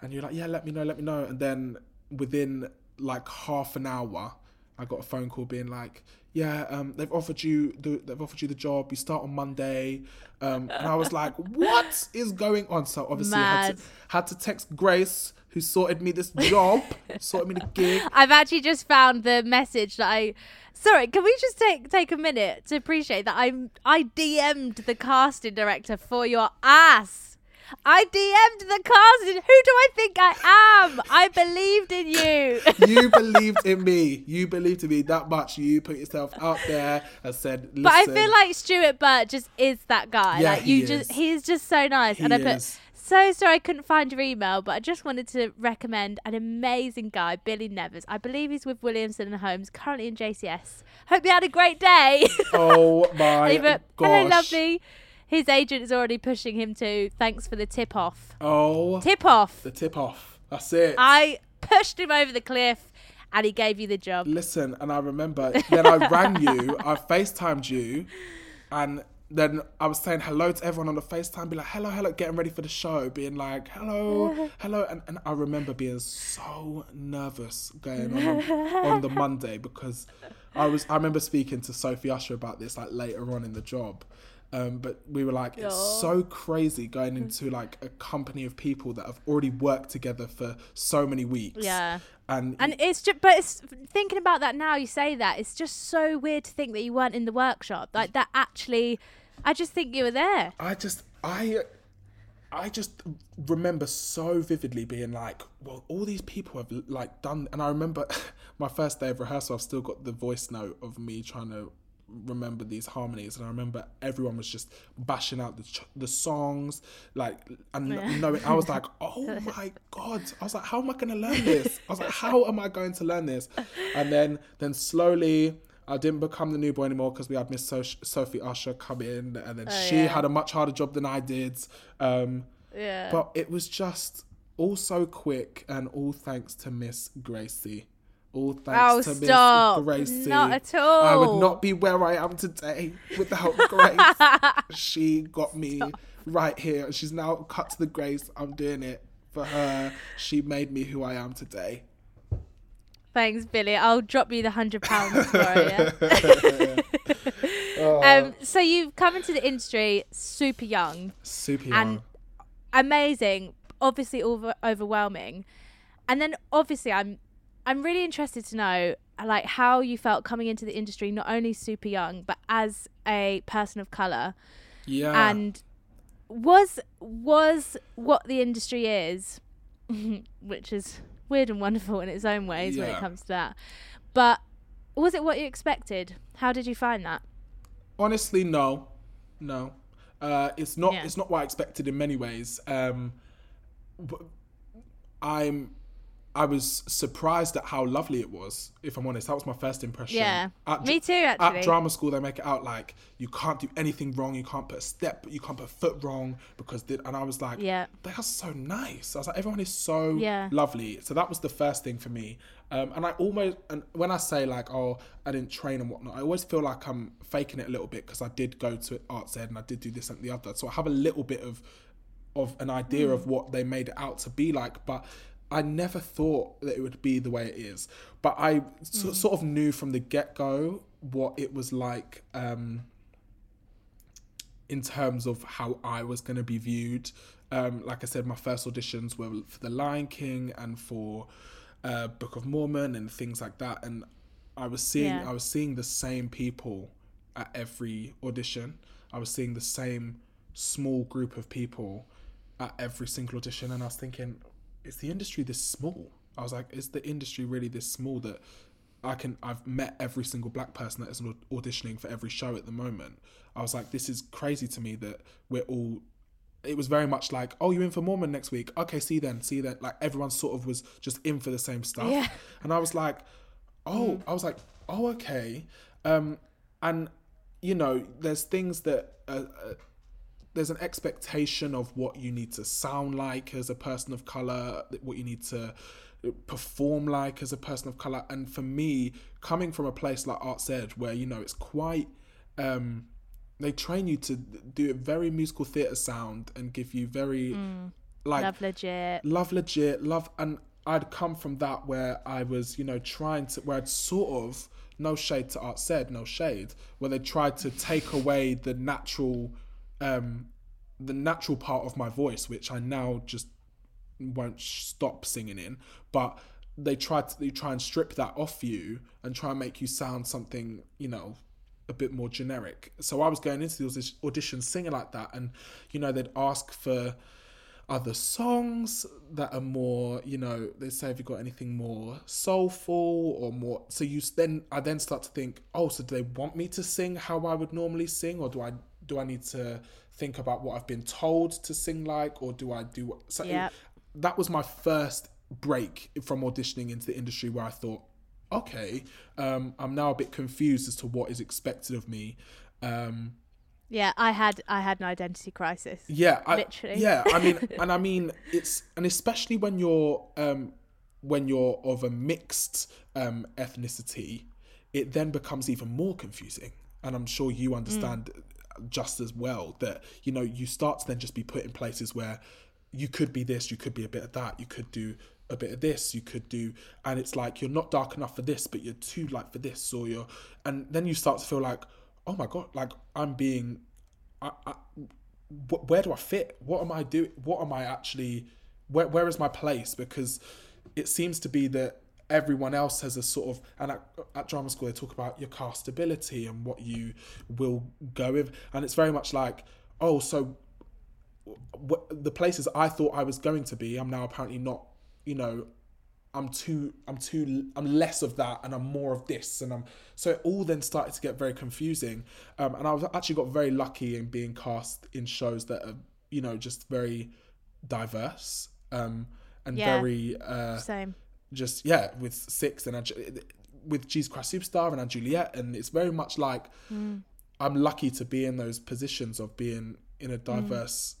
And you're like yeah let me know let me know. And then within like half an hour I got a phone call being like, "Yeah, um, they've offered you the they've offered you the job. You start on Monday." Um, and I was like, "What is going on?" So obviously, I had to, had to text Grace, who sorted me this job, sorted me the gig. I've actually just found the message that I. Sorry, can we just take take a minute to appreciate that I'm I DM'd the casting director for your ass. I DM'd the casting. Who do I think I am? I believed in you. You believed in me. You believed in me that much. You put yourself out there and said, "Listen." But I feel like Stuart Burt just is that guy. Yeah, like you he just is. he's just so nice. and I put is. so sorry I couldn't find your email, but I just wanted to recommend an amazing guy, Billy Nevers. I believe he's with Williamson and Holmes, currently in JCS. Hope you had a great day. Oh my he gosh. Hello, lovely. His agent is already pushing him to. Thanks for the tip off. Oh, Tip off. the tip off. That's it. I pushed him over the cliff, and he gave you the job. Listen, and I remember then I rang you, I FaceTimed you, and then I was saying hello to everyone on the FaceTime, be like, hello, hello, getting ready for the show, being like, hello, hello. And, and I remember being so nervous going on on the Monday because I was, I remember speaking to Sophie Usher about this like later on in the job. Um, but we were like, it's so crazy going into like a company of people that have already worked together for so many weeks. Yeah. And, And it's just, but it's thinking about that now. You say that it's just so weird to think that you weren't in the workshop. Like that actually, I just think you were there. I just I I just remember so vividly being like, well, all these people have like done, and I remember my first day of rehearsal. I've still got the voice note of me trying to remember these harmonies, and I remember everyone was just bashing out the ch- the songs, like, and knowing I was like, oh my god, I was like, how am I going to learn this? I was like, how am I going to learn this? And then then slowly. I didn't become the new boy anymore because we had Miss so- Sophie Usher come in, and then she yeah. had a much harder job than I did. Um, Yeah. but it was just all so quick, and all thanks to Miss Gracie. All thanks Oh, to stop. Miss Gracie. Not at all. I would not be where I am today without Grace. she got me right here. She's now cut to the grace. I'm doing it for her. She made me who I am today. Thanks, Billy. I'll drop you the hundred pounds for it. Yeah? um, so you've come into the industry super young, Super young. and amazing, obviously over- overwhelming, and then obviously I'm I'm really interested to know like how you felt coming into the industry, not only super young but as a person of color, yeah. and was was what the industry is, which is weird and wonderful in its own ways when it comes to that. But was it what you expected? How did you find that? Honestly, no, no. Uh, it's not. Yeah. It's not what I expected in many ways. Um, but I'm. I was surprised at how lovely it was. If I'm honest, that was my first impression. Yeah. At, Me too, Actually, At drama school, they make it out like you can't do anything wrong. You can't put a step. You can't put a foot wrong because. They, and I was like, Yeah. they are so nice. I was like, everyone is so Yeah. lovely. So that was the first thing for me. Um, and I almost, and when I say like, oh, I didn't train and whatnot, I always feel like I'm faking it a little bit because I did go to arts ed and I did do this and the other. So I have a little bit of, of an idea of what they made it out to be like, but I never thought that it would be the way it is. But I so, sort of knew from the get go what it was like. Um, in terms of how I was going to be viewed. Um, like I said, my first auditions were for The Lion King and for uh, Book of Mormon and things like that. And I was seeing Yeah. I was seeing the same people at every audition. I was seeing the same small group of people at every single audition, and I was thinking, is the industry this small? I was like, is the industry really this small that I can I've met every single black person that is auditioning for every show at the moment. I was like, this is crazy to me that we're all. It was very much like, oh, you're in for Mormon next week. Okay, see you then, see you then. Like everyone sort of was just in for the same stuff. Yeah. And I was like, oh, I was like, oh, okay. Um, and you know, there's things that uh, uh, there's an expectation of what you need to sound like as a person of color, what you need to perform like as a person of color. And for me, coming from a place like Arts Ed, where you know it's quite, um, they train you to do a very musical theatre sound and give you very like Love legit. love legit love and i'd come from that where i was you know trying to where i'd sort of no shade to Arts Ed no shade where they tried to take away the natural um the natural part of my voice which i now just won't stop singing in but they try to they try and strip that off you and try and make you sound something you know a bit more generic. So i was going into these auditions singing like that and you know they'd ask for other songs that are more, you know, they say have you got anything more soulful or more? So you then I then start to think, oh, so do they want me to sing how I would normally sing or do I do I need to think about what I've been told to sing like or do I do so it- that was my first break from auditioning into the industry where I thought, okay, um, I'm now a bit confused as to what is expected of me. Um, Yeah, I had I had an identity crisis. yeah, I, Literally. Yeah, I mean, and I mean, it's and especially when you're um, when you're of a mixed um, ethnicity, it then becomes even more confusing. And I'm sure you understand just as well that you know you start to then just be put in places where you could be this you could be a bit of that you could do a bit of this you could do and it's like you're not dark enough for this but you're too light for this or you're and then you start to feel like oh my god like i'm being I, I, wh- where do i fit? What am i doing? What am i actually where, where is my place? Because it seems to be that everyone else has a sort of and at, at drama school they talk about your castability and what you will go with and it's very much like oh so w- the places i thought i was going to be i'm now apparently not you know i'm too i'm too i'm less of that and i'm more of this and i'm so it all then started to get very confusing um, and i've actually got very lucky in being cast in shows that are you know just very diverse um, and Yeah. very uh, Same. Just yeah with six and Ange- with Jesus Christ Superstar & Juliet and it's very much like Mm. I'm lucky to be in those positions of being in a diverse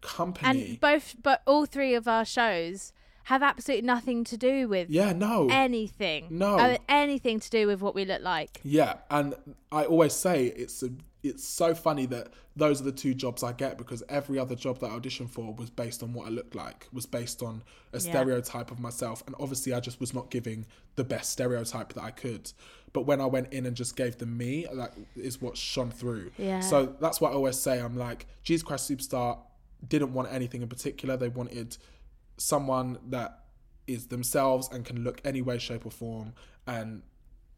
company. And both, but all three of our shows have absolutely nothing to do with yeah, no. anything. No. Uh, anything to do with what we look like. Yeah, and I always say it's a, it's so funny that those are the two jobs I get because every other job that I auditioned for was based on what I looked like, was based on a stereotype of myself, and obviously I just was not giving the best stereotype that I could. But when I went in and just gave them me, that is what shone through. Yeah. So that's what I always say. I'm like, Jesus Christ Superstar didn't want anything in particular. They wanted someone that is themselves and can look any way, shape, or form, and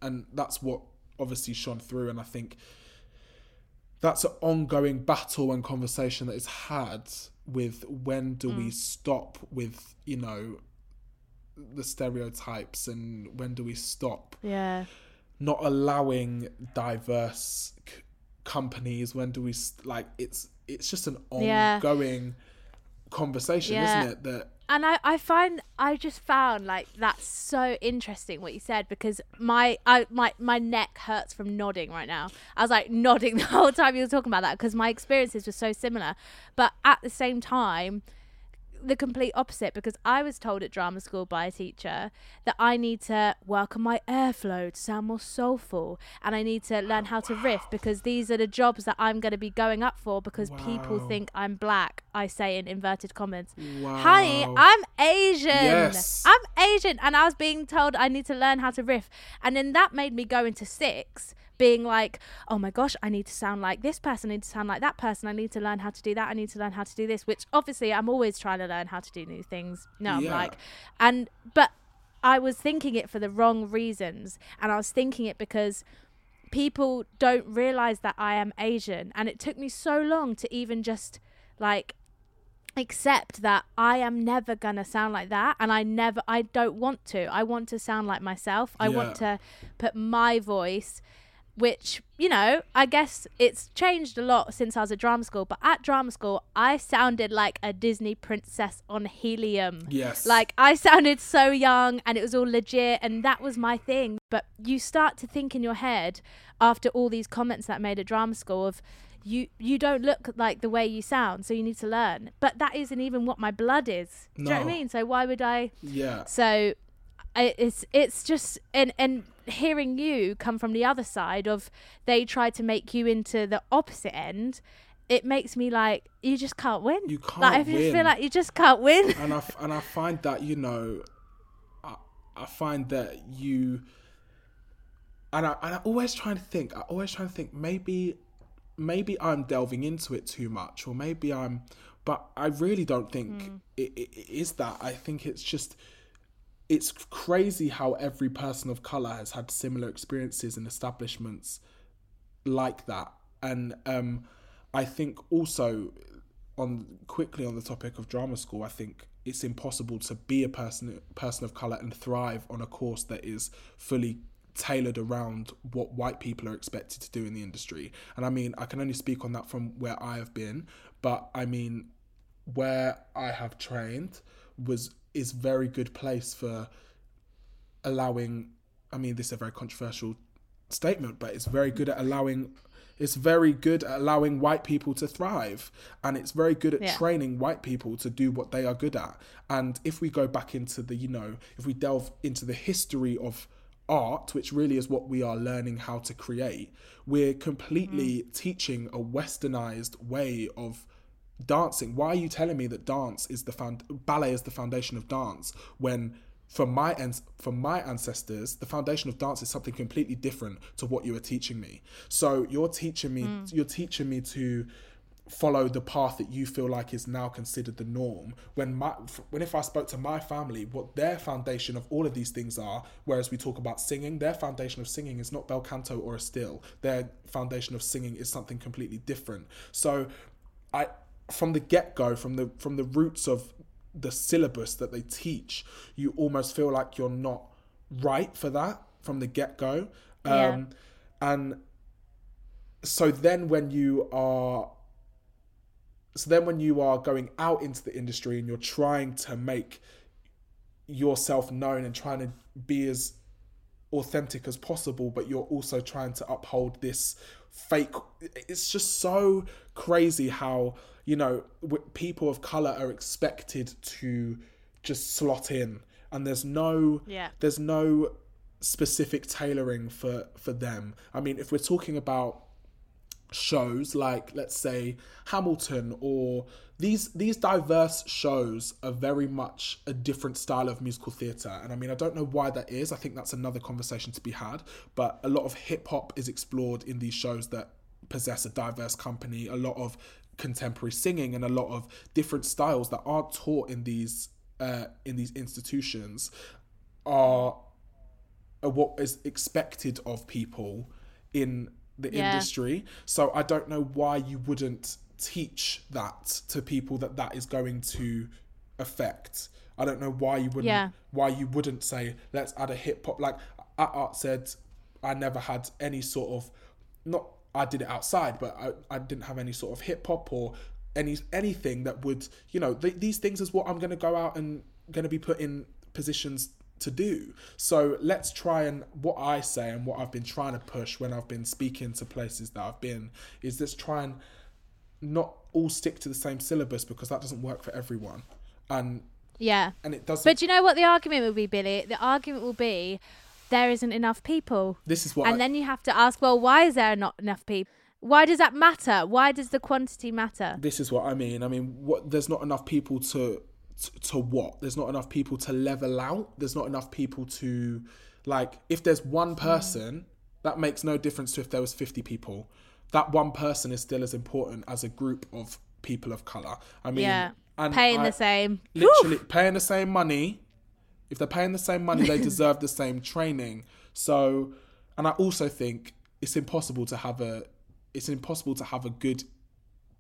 and that's what obviously shone through. And I think that's an ongoing battle and conversation that is had with when do we mm. stop with you know the stereotypes and when do we stop Yeah. not allowing diverse c- companies when do we st- like it's it's just an Yeah. ongoing conversation Yeah. isn't it that and I, I find I just found like that's so interesting what you said because my I my my neck hurts from nodding right now. I was like nodding the whole time you were talking about that because my experiences were so similar, but at the same time, the complete opposite because I was told at drama school by a teacher that I need to work on my airflow to sound more soulful and I need to learn how to riff because these are the jobs that I'm going to be going up for because people think I'm black. I say in inverted commas. Honey, I'm Asian. Yes. I'm Asian and I was being told I need to learn how to riff. And then that made me go into six being like, oh my gosh, I need to sound like this person, I need to sound like that person, I need to learn how to do that, I need to learn how to do this, which obviously I'm always trying to learn how to do new things. No, I'm like, and, but I was thinking it for the wrong reasons. And I was thinking it because people don't realize that I am Asian. And it took me so long to even just like accept that I am never gonna sound like that and I never I don't want to. I want to sound like myself. I want to put my voice which, you know, I guess it's changed a lot since I was at drama school, but at drama school I sounded like a Disney princess on helium. Yes. Like I sounded so young and it was all legit and that was my thing. But you start to think in your head after all these comments that I made at drama school of you you don't look like the way you sound, so you need to learn. But that isn't even what my blood is. Do you know what I mean? So why would I yeah so it's it's just and and hearing you come from the other side of they try to make you into the opposite end it makes me like you just can't win You like i can't win. feel like you just can't win and I f- and I find that you know, I, I find that you, and I and I always try to think. I always try to think maybe, maybe I'm delving into it too much, or maybe I'm, but I really don't think mm. it, it, it is that. I think it's just. It's crazy how every person of color has had similar experiences in establishments like that. And um i think also on quickly on the topic of drama school i think it's impossible to be a person person of color and thrive on a course that is fully tailored around what white people are expected to do in the industry. And i mean i can only speak on that from where i have been but i mean where i have trained was is very good place for allowing i mean this is a very controversial statement but it's very good at allowing it's very good at allowing white people to thrive and it's very good at Yeah. training white people to do what they are good at and if we go back into the you know if we delve into the history of art, which really is what we are learning how to create, we're completely Mm. teaching a westernized way of dancing. Why are you telling me that dance is the found ballet is the foundation of dance when from my ans- from my ancestors, the foundation of dance is something completely different to what you are teaching me. So you're teaching me Mm. you're teaching me to follow the path that you feel like is now considered the norm when my when if i spoke to my family what their foundation of all of these things are whereas we talk about singing their foundation of singing is not bel canto or Estill their foundation of singing is something completely different so i from the get-go from the from the roots of the syllabus that they teach you almost feel like you're not right for that from the get-go Yeah. um and so then when you are so then when you are going out into the industry and you're trying to make yourself known and trying to be as authentic as possible but you're also trying to uphold this fake it's just so crazy how you know w- people of color are expected to just slot in and there's no Yeah. there's no specific tailoring for for them i mean if we're talking about shows like let's say Hamilton or these these diverse shows are very much a different style of musical theatre and I mean I don't know why that is I think that's another conversation to be had but a lot of hip hop is explored in these shows that possess a diverse company a lot of contemporary singing and a lot of different styles that aren't taught in these uh, in these institutions are are what is expected of people in the Yeah. industry. So I don't know why you wouldn't teach that to people that that is going to affect. I don't know why you wouldn't Yeah. why you wouldn't say let's add a hip hop like at Arts Ed I never had any sort of not I did it outside but I, I didn't have any sort of hip hop or any anything that would you know th- these things is what I'm going to go out and going to be put in positions to do. So let's try and what I say and what I've been trying to push when I've been speaking to places that I've been is let's try and not all stick to the same syllabus because that doesn't work for everyone. And Yeah. and it doesn't But do you know what the argument will be, Billy? The argument will be there isn't enough people. this is what and I, then you have to ask, well, why is there not enough people? Why does that matter? Why does the quantity matter? this is what I mean. I mean, what there's not enough people to, to to what? There's not enough people to level out. There's not enough people to like if there's one mm. person, that makes no difference to if there was 50 people. That one person is still as important as a group of people of color. I mean, yeah. and Paying I- the same. literally paying the same money. If they're paying the same money, they deserve the same training. So, and I also think it's impossible to have a it's impossible to have a good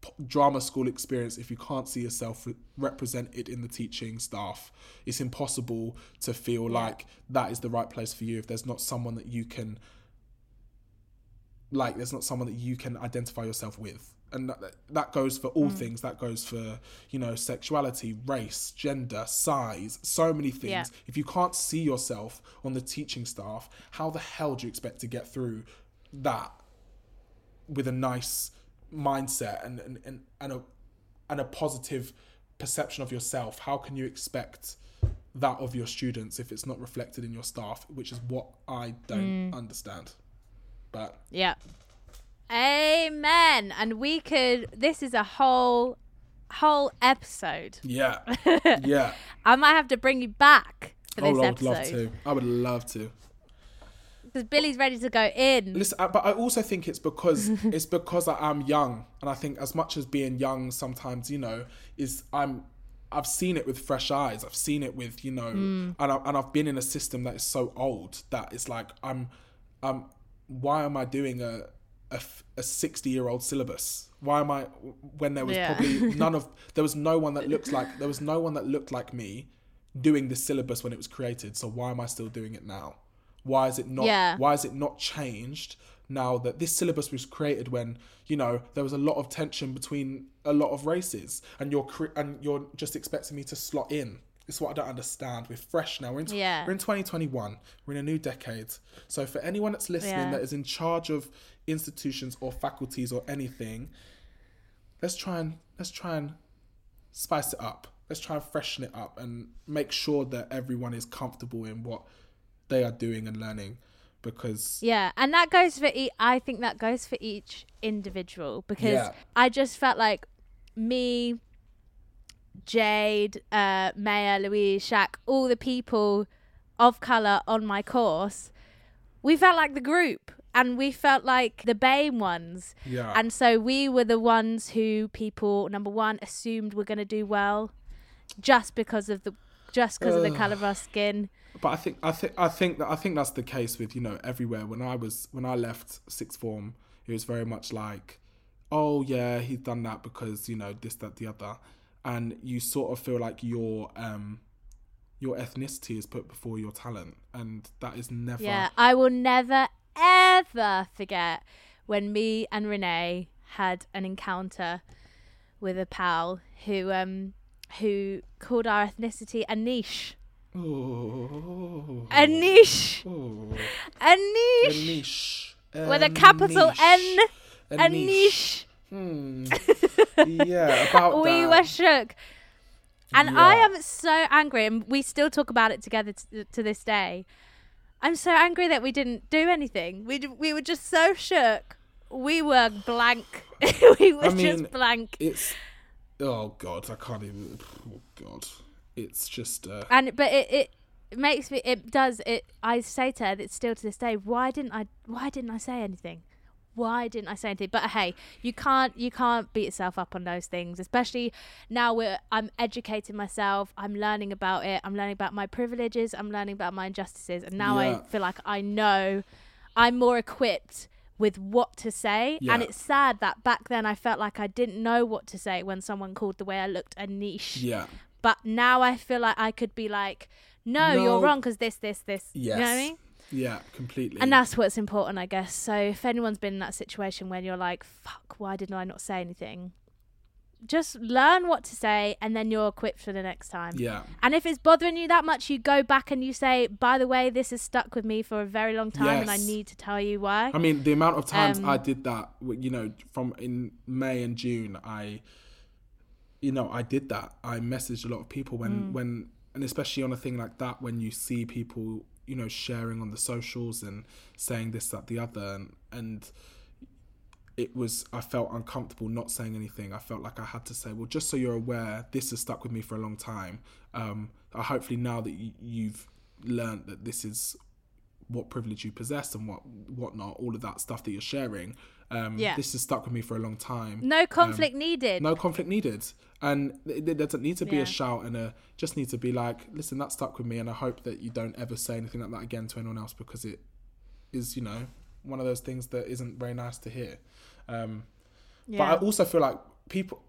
p- drama school experience if you can't see yourself re- represented in the teaching staff. It's impossible to feel like that is the right place for you if there's not someone that you can like there's not someone that you can identify yourself with and that, that goes for all mm. things. That goes for you know sexuality race gender size so many things. Yeah. if you can't see yourself on the teaching staff how the hell do you expect to get through that with a nice mindset and and, and, and a and a positive perception of yourself? How can you expect that of your students if it's not reflected in your staff which is what i don't mm. understand? But Yeah. Amen. And we could. This is a whole, whole episode. yeah yeah I might have to bring you back for oh this i would love to i would love to because Billy's ready to go in. Listen, uh, but I also think it's because it's because I am young, and I think as much as being young, sometimes you know, is I'm I've seen it with fresh eyes. I've seen it with you know, and I, and I've been in a system that is so old that it's like I'm, um, why am I doing a a, a 60 year old syllabus why am i when there was Yeah. probably none of there was no one that looks like there was no one that looked like me doing this syllabus when it was created so why am i still doing it now why is it not Yeah. why is it not changed now that this syllabus was created when you know there was a lot of tension between a lot of races and you're cre- and you're just expecting me to slot in it's what i don't understand we're fresh now we're in, Yeah. we're in 2021 we're in a new decade so for anyone that's listening Yeah. that is in charge of institutions or faculties or anything let's try and let's try and spice it up let's try and freshen it up and make sure that everyone is comfortable in what they are doing and learning because Yeah, and that goes for e- I think that goes for each individual because Yeah. I just felt like me, Jade, uh, Maya, Louise, Shaq, all the people of color on my course, we felt like the group and we felt like the BAME ones. Yeah. And so we were the ones who people number one assumed were going to do well, just because of the just because of the color of our skin. But I think I think I think that I think that's the case with you know everywhere. When I was when I left sixth form, it was very much like, oh yeah, he's done that because you know this that the other, and you sort of feel like your um your ethnicity is put before your talent, and that is never. Yeah, I will never ever forget when me and Renee had an encounter with a pal who um who called our ethnicity a niche. Oh, A niche. oh, A a niche. niche With a capital niche. N. A A niche. Hmm. yeah, about we that. were shook. And I am so angry, and we still talk about it together t- to this day. I'm so angry that we didn't do anything. We d- we were just so shook. We were blank. we were I mean, just blank. It's oh god, I can't even. Oh god, it's just. Uh, And but it, it it makes me it does it. I say to her that still to this day. Why didn't I? Why didn't I say anything? Why didn't I say anything? But hey, you can't you can't beat yourself up on those things, especially now we're I'm educating myself. I'm learning about it. I'm learning about my privileges. I'm learning about my injustices, and now Yeah. I feel like I know. I'm more equipped with what to say, and it's sad that back then I felt like I didn't know what to say when someone called the way I looked a niche yeah. but now I feel like I could be like, no, No. you're wrong because this, this, this. Yes. You know what I mean? Yeah, completely. And that's what's important, I guess. So if anyone's been in that situation when you're like, fuck, why didn't I not say anything? Just learn what to say and then you're equipped for the next time. yeah. And if it's bothering you that much, you go back and you say, by the way, this has stuck with me for a very long time and I need to tell you why. I mean, the amount of times Um, I did that, you know, from in May and June, I, you know, I did that. I messaged a lot of people when, when, and especially on a thing like that, when you see people, you know, sharing on the socials and saying this, that, the other, and, and it was, I felt uncomfortable not saying anything. I felt like I had to say, well, just so you're aware, this has stuck with me for a long time. Um, hopefully now that you, you've learned that this is what privilege you possess and what whatnot, all of that stuff that you're sharing. Um, Yeah. This has stuck with me for a long time. no conflict needed. No conflict needed. And it doesn't need to be Yeah. a shout and a just need to be like, listen, that stuck with me and I hope that you don't ever say anything like that again to anyone else because it is, you know, one of those things that isn't very nice to hear. Um, But I also feel like people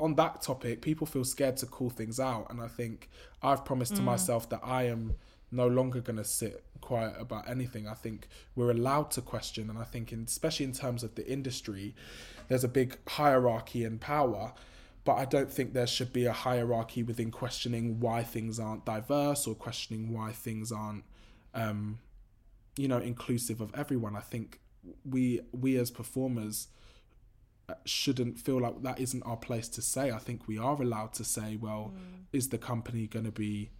on that topic, people feel scared to call things out, and I think I've promised Mm. to myself that I am no longer going to sit quiet about anything. I think we're allowed to question, and I think, in, especially in terms of the industry, there's a big hierarchy and power. But I don't think there should be a hierarchy within questioning why things aren't diverse or questioning why things aren't um, you know inclusive of everyone i think we we as performers uh, shouldn't feel like that isn't our place to say i think we are allowed to say well is the company going to be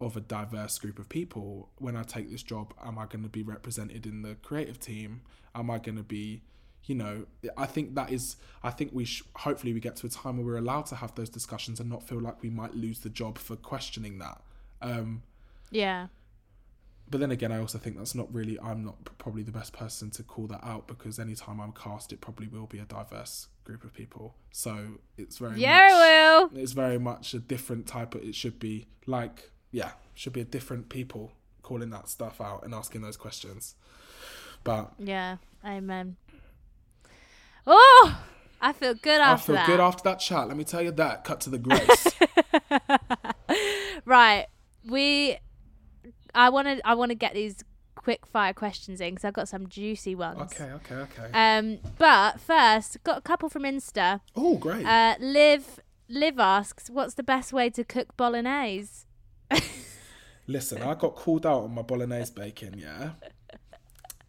of a diverse group of people when i take this job am i going to be represented in the creative team am i going to be you know i think that is i think we sh- hopefully we get to a time where we're allowed to have those discussions and not feel like we might lose the job for questioning that um yeah. but then again, I also think that's not really. I'm not probably the best person to call that out because anytime I'm cast, it probably will be a diverse group of people. So it's very Yeah, much, it will. It's very much a different type of. It should be like yeah, should be a different people calling that stuff out and asking those questions. But Yeah. Amen. Oh, I feel good after that. I feel that. good after that chat. Let me tell you that. Cut to the grace. right. We. I want to. I want to get these quick fire questions in because I've got some juicy ones. okay, okay, okay. Um, but first, got a couple from Insta. oh, great. Uh, Liv. Liv asks, "What's the best way to cook bolognese?" Listen, I got called out on my bolognese bacon, yeah,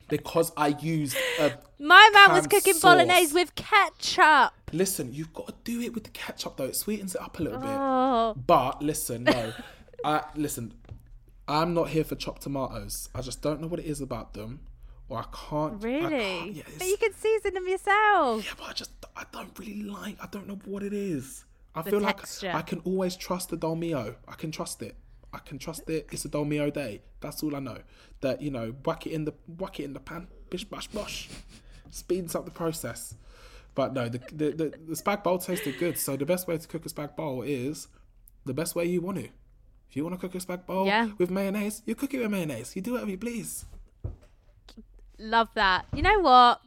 because I used a My man was cooking sauce. bolognese with ketchup. Listen, you've got to do it with the ketchup though. It sweetens it up a little Oh. bit. But listen, no. uh, listen, I'm not here for chopped tomatoes. I just don't know what it is about them, or I can't. I Really? can't- yeah, but you can season them yourself. yeah, but I just I don't really like. I don't know what it is. I The feel texture. like I can always trust the Dolmio. I can trust it. I can trust it. It's a Dolmio day. That's all I know. That you know, whack it in the whack it in the pan. Bish bash bosh. Speeds up the process. But no, the the, the the spag bowl tasted good. So the best way to cook a spag bowl is the best way you want to. If you want to cook a spag bowl Yeah. with mayonnaise, you cook it with mayonnaise. You do whatever you please. Love that. You know what?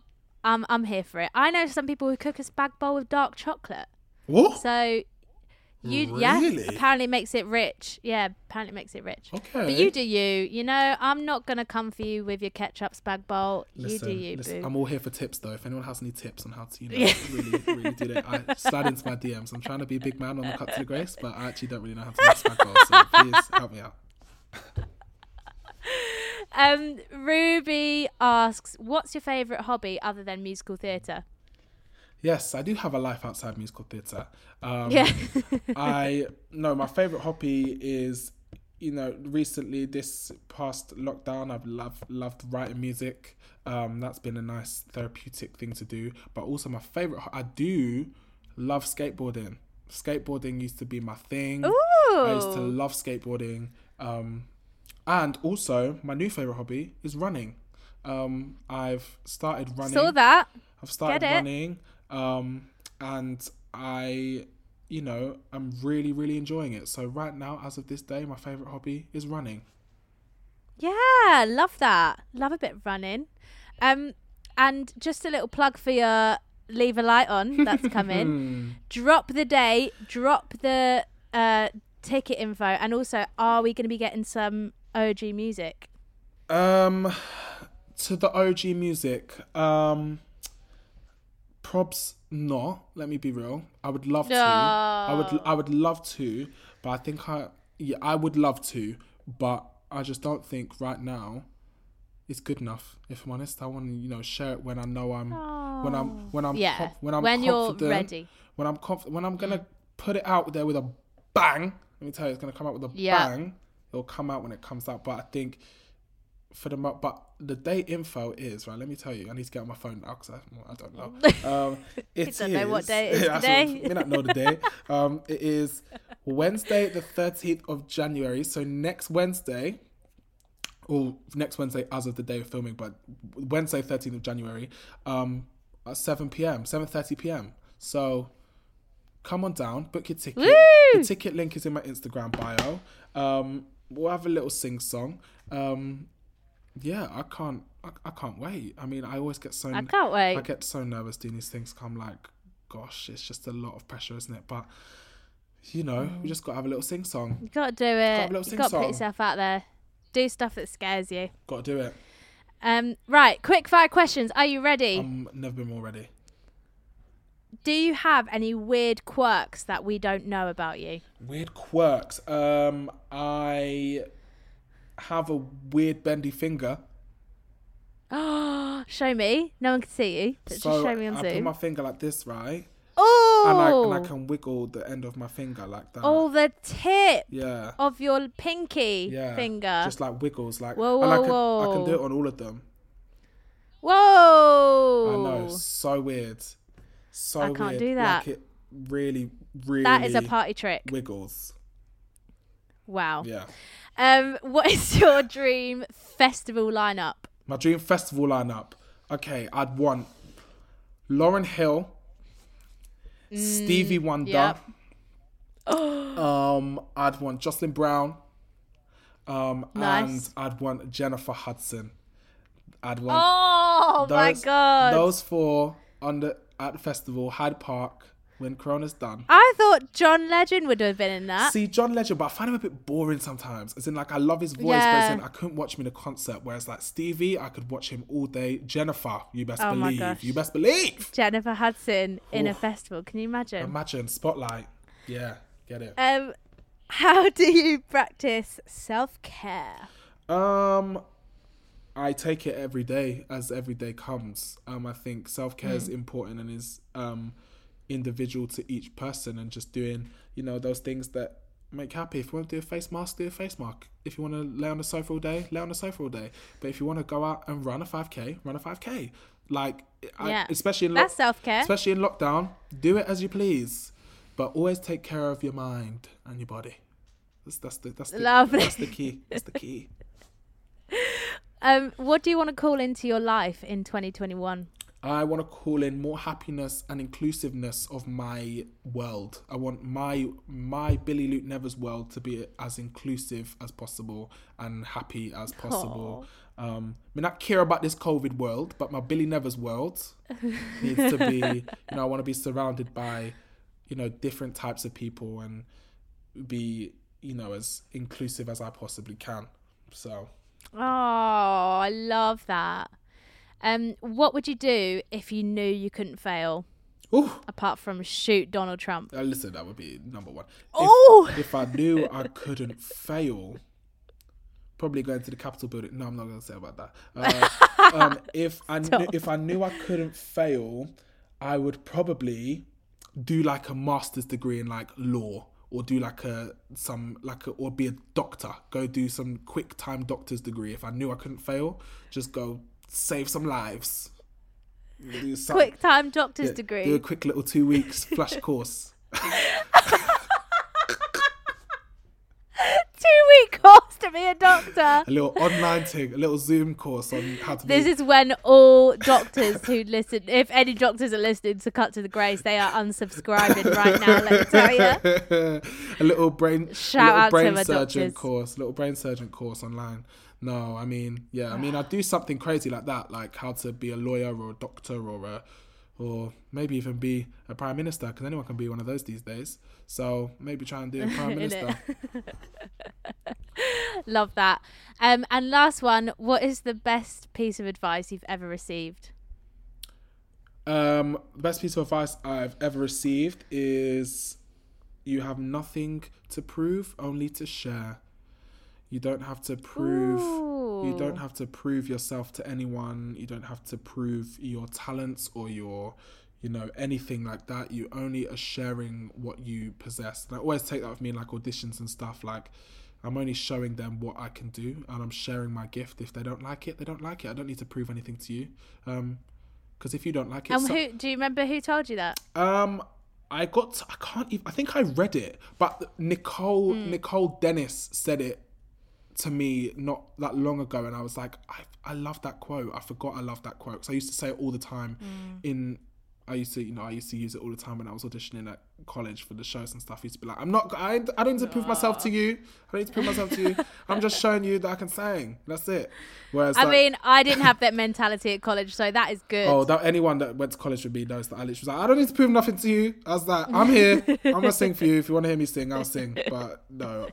I'm I'm here for it. I know some people who cook a spag bowl with dark chocolate. What? So you Really? yeah, apparently it makes it rich. Yeah, apparently it makes it rich. Okay. But you do you. You know, I'm not gonna come for you with your ketchup spag bowl. you do you, listen. I'm all here for tips though. If anyone has any tips on how to, you know, really, really do that, I slide into my DMs. I'm trying to be a big man on the cut to the grace, but I actually don't really know how to make spag bowls. So please help me out. Um, Ruby asks, "What's your favourite hobby other than musical theatre?" Yes, I do have a life outside musical theatre. Um, Yeah. I no, my favorite hobby is, you know, recently this past lockdown, I've loved loved writing music. Um, that's been a nice therapeutic thing to do. But also, my favorite, I do love skateboarding. Skateboarding used to be my thing. Ooh. I used to love skateboarding. Um, and also, my new favorite hobby is running. Um, I've started running. Saw that. I've started Get it? running, um, and I, you know, I'm really, really enjoying it. So right now, as of this day, my favorite hobby is running. Yeah, love that. Love a bit of running. Um, and just a little plug for your leave a light on that's coming. drop the date, drop the uh ticket info, and also, are we going to be getting some OG music? Um, to the OG music, um, props not. Let me be real. I would love to. I would. I would love to, but I think I. Yeah, I would love to, but I just don't think right now. It's good enough. If I'm honest, I want to, you know, share it when I know I'm, when I'm, oh. when I'm, Yeah, conf- when I'm when you're ready. when I'm confident, when I'm gonna put it out there with a bang. Let me tell you, it's gonna come out with a Yeah. bang. It'll come out when it comes out. But I think for the mo- but the date info is right. Let me tell you, I need to get on my phone now because I, I don't know. Um, it don't know what is- day it is today. may not know the day. Um, it is Wednesday, the thirteenth of January. So next Wednesday, or next Wednesday as of the day of filming, but Wednesday, thirteenth of January, um, at seven p.m., seven thirty p.m. So come on down, book your ticket. Woo! The ticket link is in my Instagram bio. Um, we'll have a little sing song. Um, yeah, I can't, I, I can't wait. I mean, I always get so, I can't wait. I get so nervous doing these things. 'cause I'm like, gosh, it's just a lot of pressure, isn't it? But you know, we just got to have a little sing song. You got to do it. little You got to put yourself out there. Do stuff that scares you. Got to do it. Um, right, quick fire questions. Are you ready? I'm never been more ready. Do you have any weird quirks that we don't know about you? Weird quirks. Um, I have a weird bendy finger. show me. No one can see you. But so just show me on I put my finger like this, right? Oh, And I, and I can wiggle the end of my finger like that. oh, the tip yeah. of your pinky Yeah. finger. Just like wiggles, like Whoa, and I whoa, can I can do it on all of them. Whoa! I know, so weird. So I can't weird. do that. Like it really, really That is a party trick. wiggles. Wow. Yeah. Um, what is your dream festival lineup? My dream festival lineup. Okay, I'd want Lauryn Hill, Stevie Wonder. yep. um, I'd want Jocelyn Brown. Um, Nice. and I'd want Jennifer Hudson. I'd want Oh my those, god! those four on the at the festival, Hyde Park, when Corona's done. I thought John Legend would have been in that. See John Legend, but I find him a bit boring sometimes. As in, like, I love his voice, but as in, I couldn't watch him in a concert. Whereas, like Stevie, I could watch him all day. Jennifer, you best Oh believe, you best believe. Jennifer Hudson in a festival. Can you imagine? Imagine Spotlight. Yeah, get it. Um, how do you practice self care? Um, I take it every day as every day comes. Um, I think self care Mm. is important and is um individual to each person, and just doing you know those things that make happy. If you want to do a face mask, do a face mask. If you want to lay on the sofa all day, lay on the sofa all day. But if you want to go out and run a 5k, run a 5k. Like, I, Yeah. especially in That's self-care. Especially in lockdown, do it as you please, but always take care of your mind and your body. That's, that's the that's the, Lovely. That's the key. That's the key. Um, what do you want to call into your life in 2021? I want to call in more happiness and inclusiveness of my world. I want my my Billy Luke Nevers world to be as inclusive as possible and happy as possible. Um, I mean, I care about this COVID world, but my Billy Nevers world needs to be. You know, I want to be surrounded by, you know, different types of people and be, you know, as inclusive as I possibly can. So. Oh, I love that. Um, what would you do if you knew you couldn't fail? Ooh. Apart from shoot Donald Trump. Uh, listen, that would be number one. If, Oh! if I knew I couldn't fail, probably going to the Capitol building. No, I'm not going to say about that. Uh, um, if I knew, if I knew I couldn't fail, I would probably do like a master's degree in like law or do like a some like a, or be a doctor. Go do some quick time doctor's degree. If I knew I couldn't fail, just go save some lives. Do some- Quick time doctor's yeah, degree. Do a quick little two weeks flash course. Two week course to be a doctor. a little online thing, a little Zoom course on how to This be. is when all doctors who listen, if any doctors are listening to Cut to the Grace, they are unsubscribing right now. Let me tell you. a little brain, Shout a little out to brain surgeon doctors. course, little brain surgeon course online. No, I mean, yeah, I mean, I'd do something crazy like that, like how to be a lawyer or a doctor or a, or maybe even be a prime minister, because anyone can be one of those these days. So maybe try and do a prime minister. Love that. Um, and last one, what is the best piece of advice you've ever received? Um, the best piece of advice I've ever received is you have nothing to prove, only to share. You don't have to prove you don't have to prove yourself to anyone. You don't have to prove your talents or your you know anything like that. You only are sharing what you possess. And I always take that with me in like auditions and stuff like I'm only showing them what I can do and I'm sharing my gift. If they don't like it, they don't like it. I don't need to prove anything to you. Um because if you don't like it, And so- who do you remember who told you that? um, I got. I can't even. I think I read it, but Nicole Nicole Dennis said it to me not that long ago, and I was like, I I love that quote. I forgot I love that quote because I used to say it all the time mm. in. I used to, you know, I used to use it all the time when I was auditioning at college for the shows and stuff. I used to be like, I'm not, I, I don't need to prove myself to you. I don't need to prove myself to you. I'm just showing you that I can sing. That's it. Whereas, I like, mean, I didn't have that mentality at college, so that is good. Oh, that anyone that went to college with me knows that I literally was like, I don't need to prove nothing to you. I was like, I'm here. I'm gonna sing for you. If you want to hear me sing, I'll sing. But no,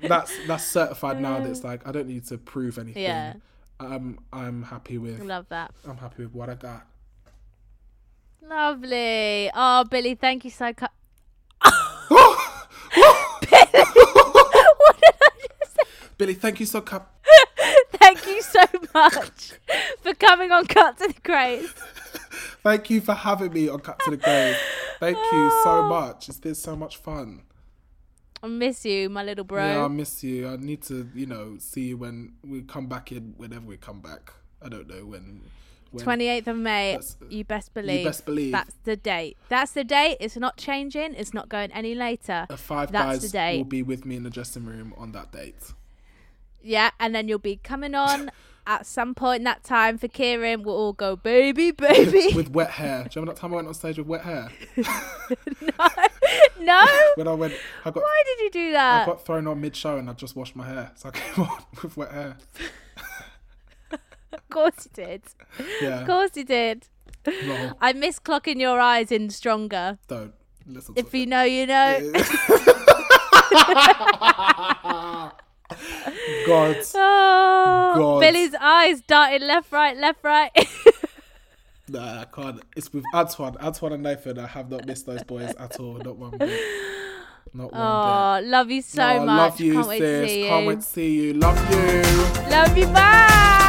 that's that's certified now. That it's like I don't need to prove anything. Yeah. I'm I'm happy with Love that. I'm happy with what I got. Lovely. Oh, Billy, thank you so much. Billy, thank you so much. Thank you so much for coming on Cut to the Grace. Thank you for having me on Cut to the Grave. Thank you so much. It's been so much fun. I miss you, my little bro. Yeah, I miss you. I need to, you know, see you when we come back in. Whenever we come back, I don't know when. When 28th of May, That's- uh, you best believe. You best believe. That's the date. That's the date. It's not changing. It's not going any later. The five That's guys the date. will be with me in the dressing room on that date. Yeah, and then you'll be coming on at some point in that time for Kieran. We'll all go, baby, baby. With wet hair. Do you remember that time I went on stage with wet hair? no. When I went, I got, Why did you do that? I got thrown on mid show and I just washed my hair. So I came on with wet hair. Of course you did. Yeah. Of course you did. No, I miss clocking your eyes in stronger. don't. Listen If you know, you know. God. Oh, God. Billy's eyes darting left, right, left, right. Nah, I can't. It's with Antoine. Antoine and Nathan, I have not missed those boys at all. Not one bit. Not one oh, love you so No, much. Love you, Can't wait sis. to see you. Can't wait to see you. Love you. Love you. Bye.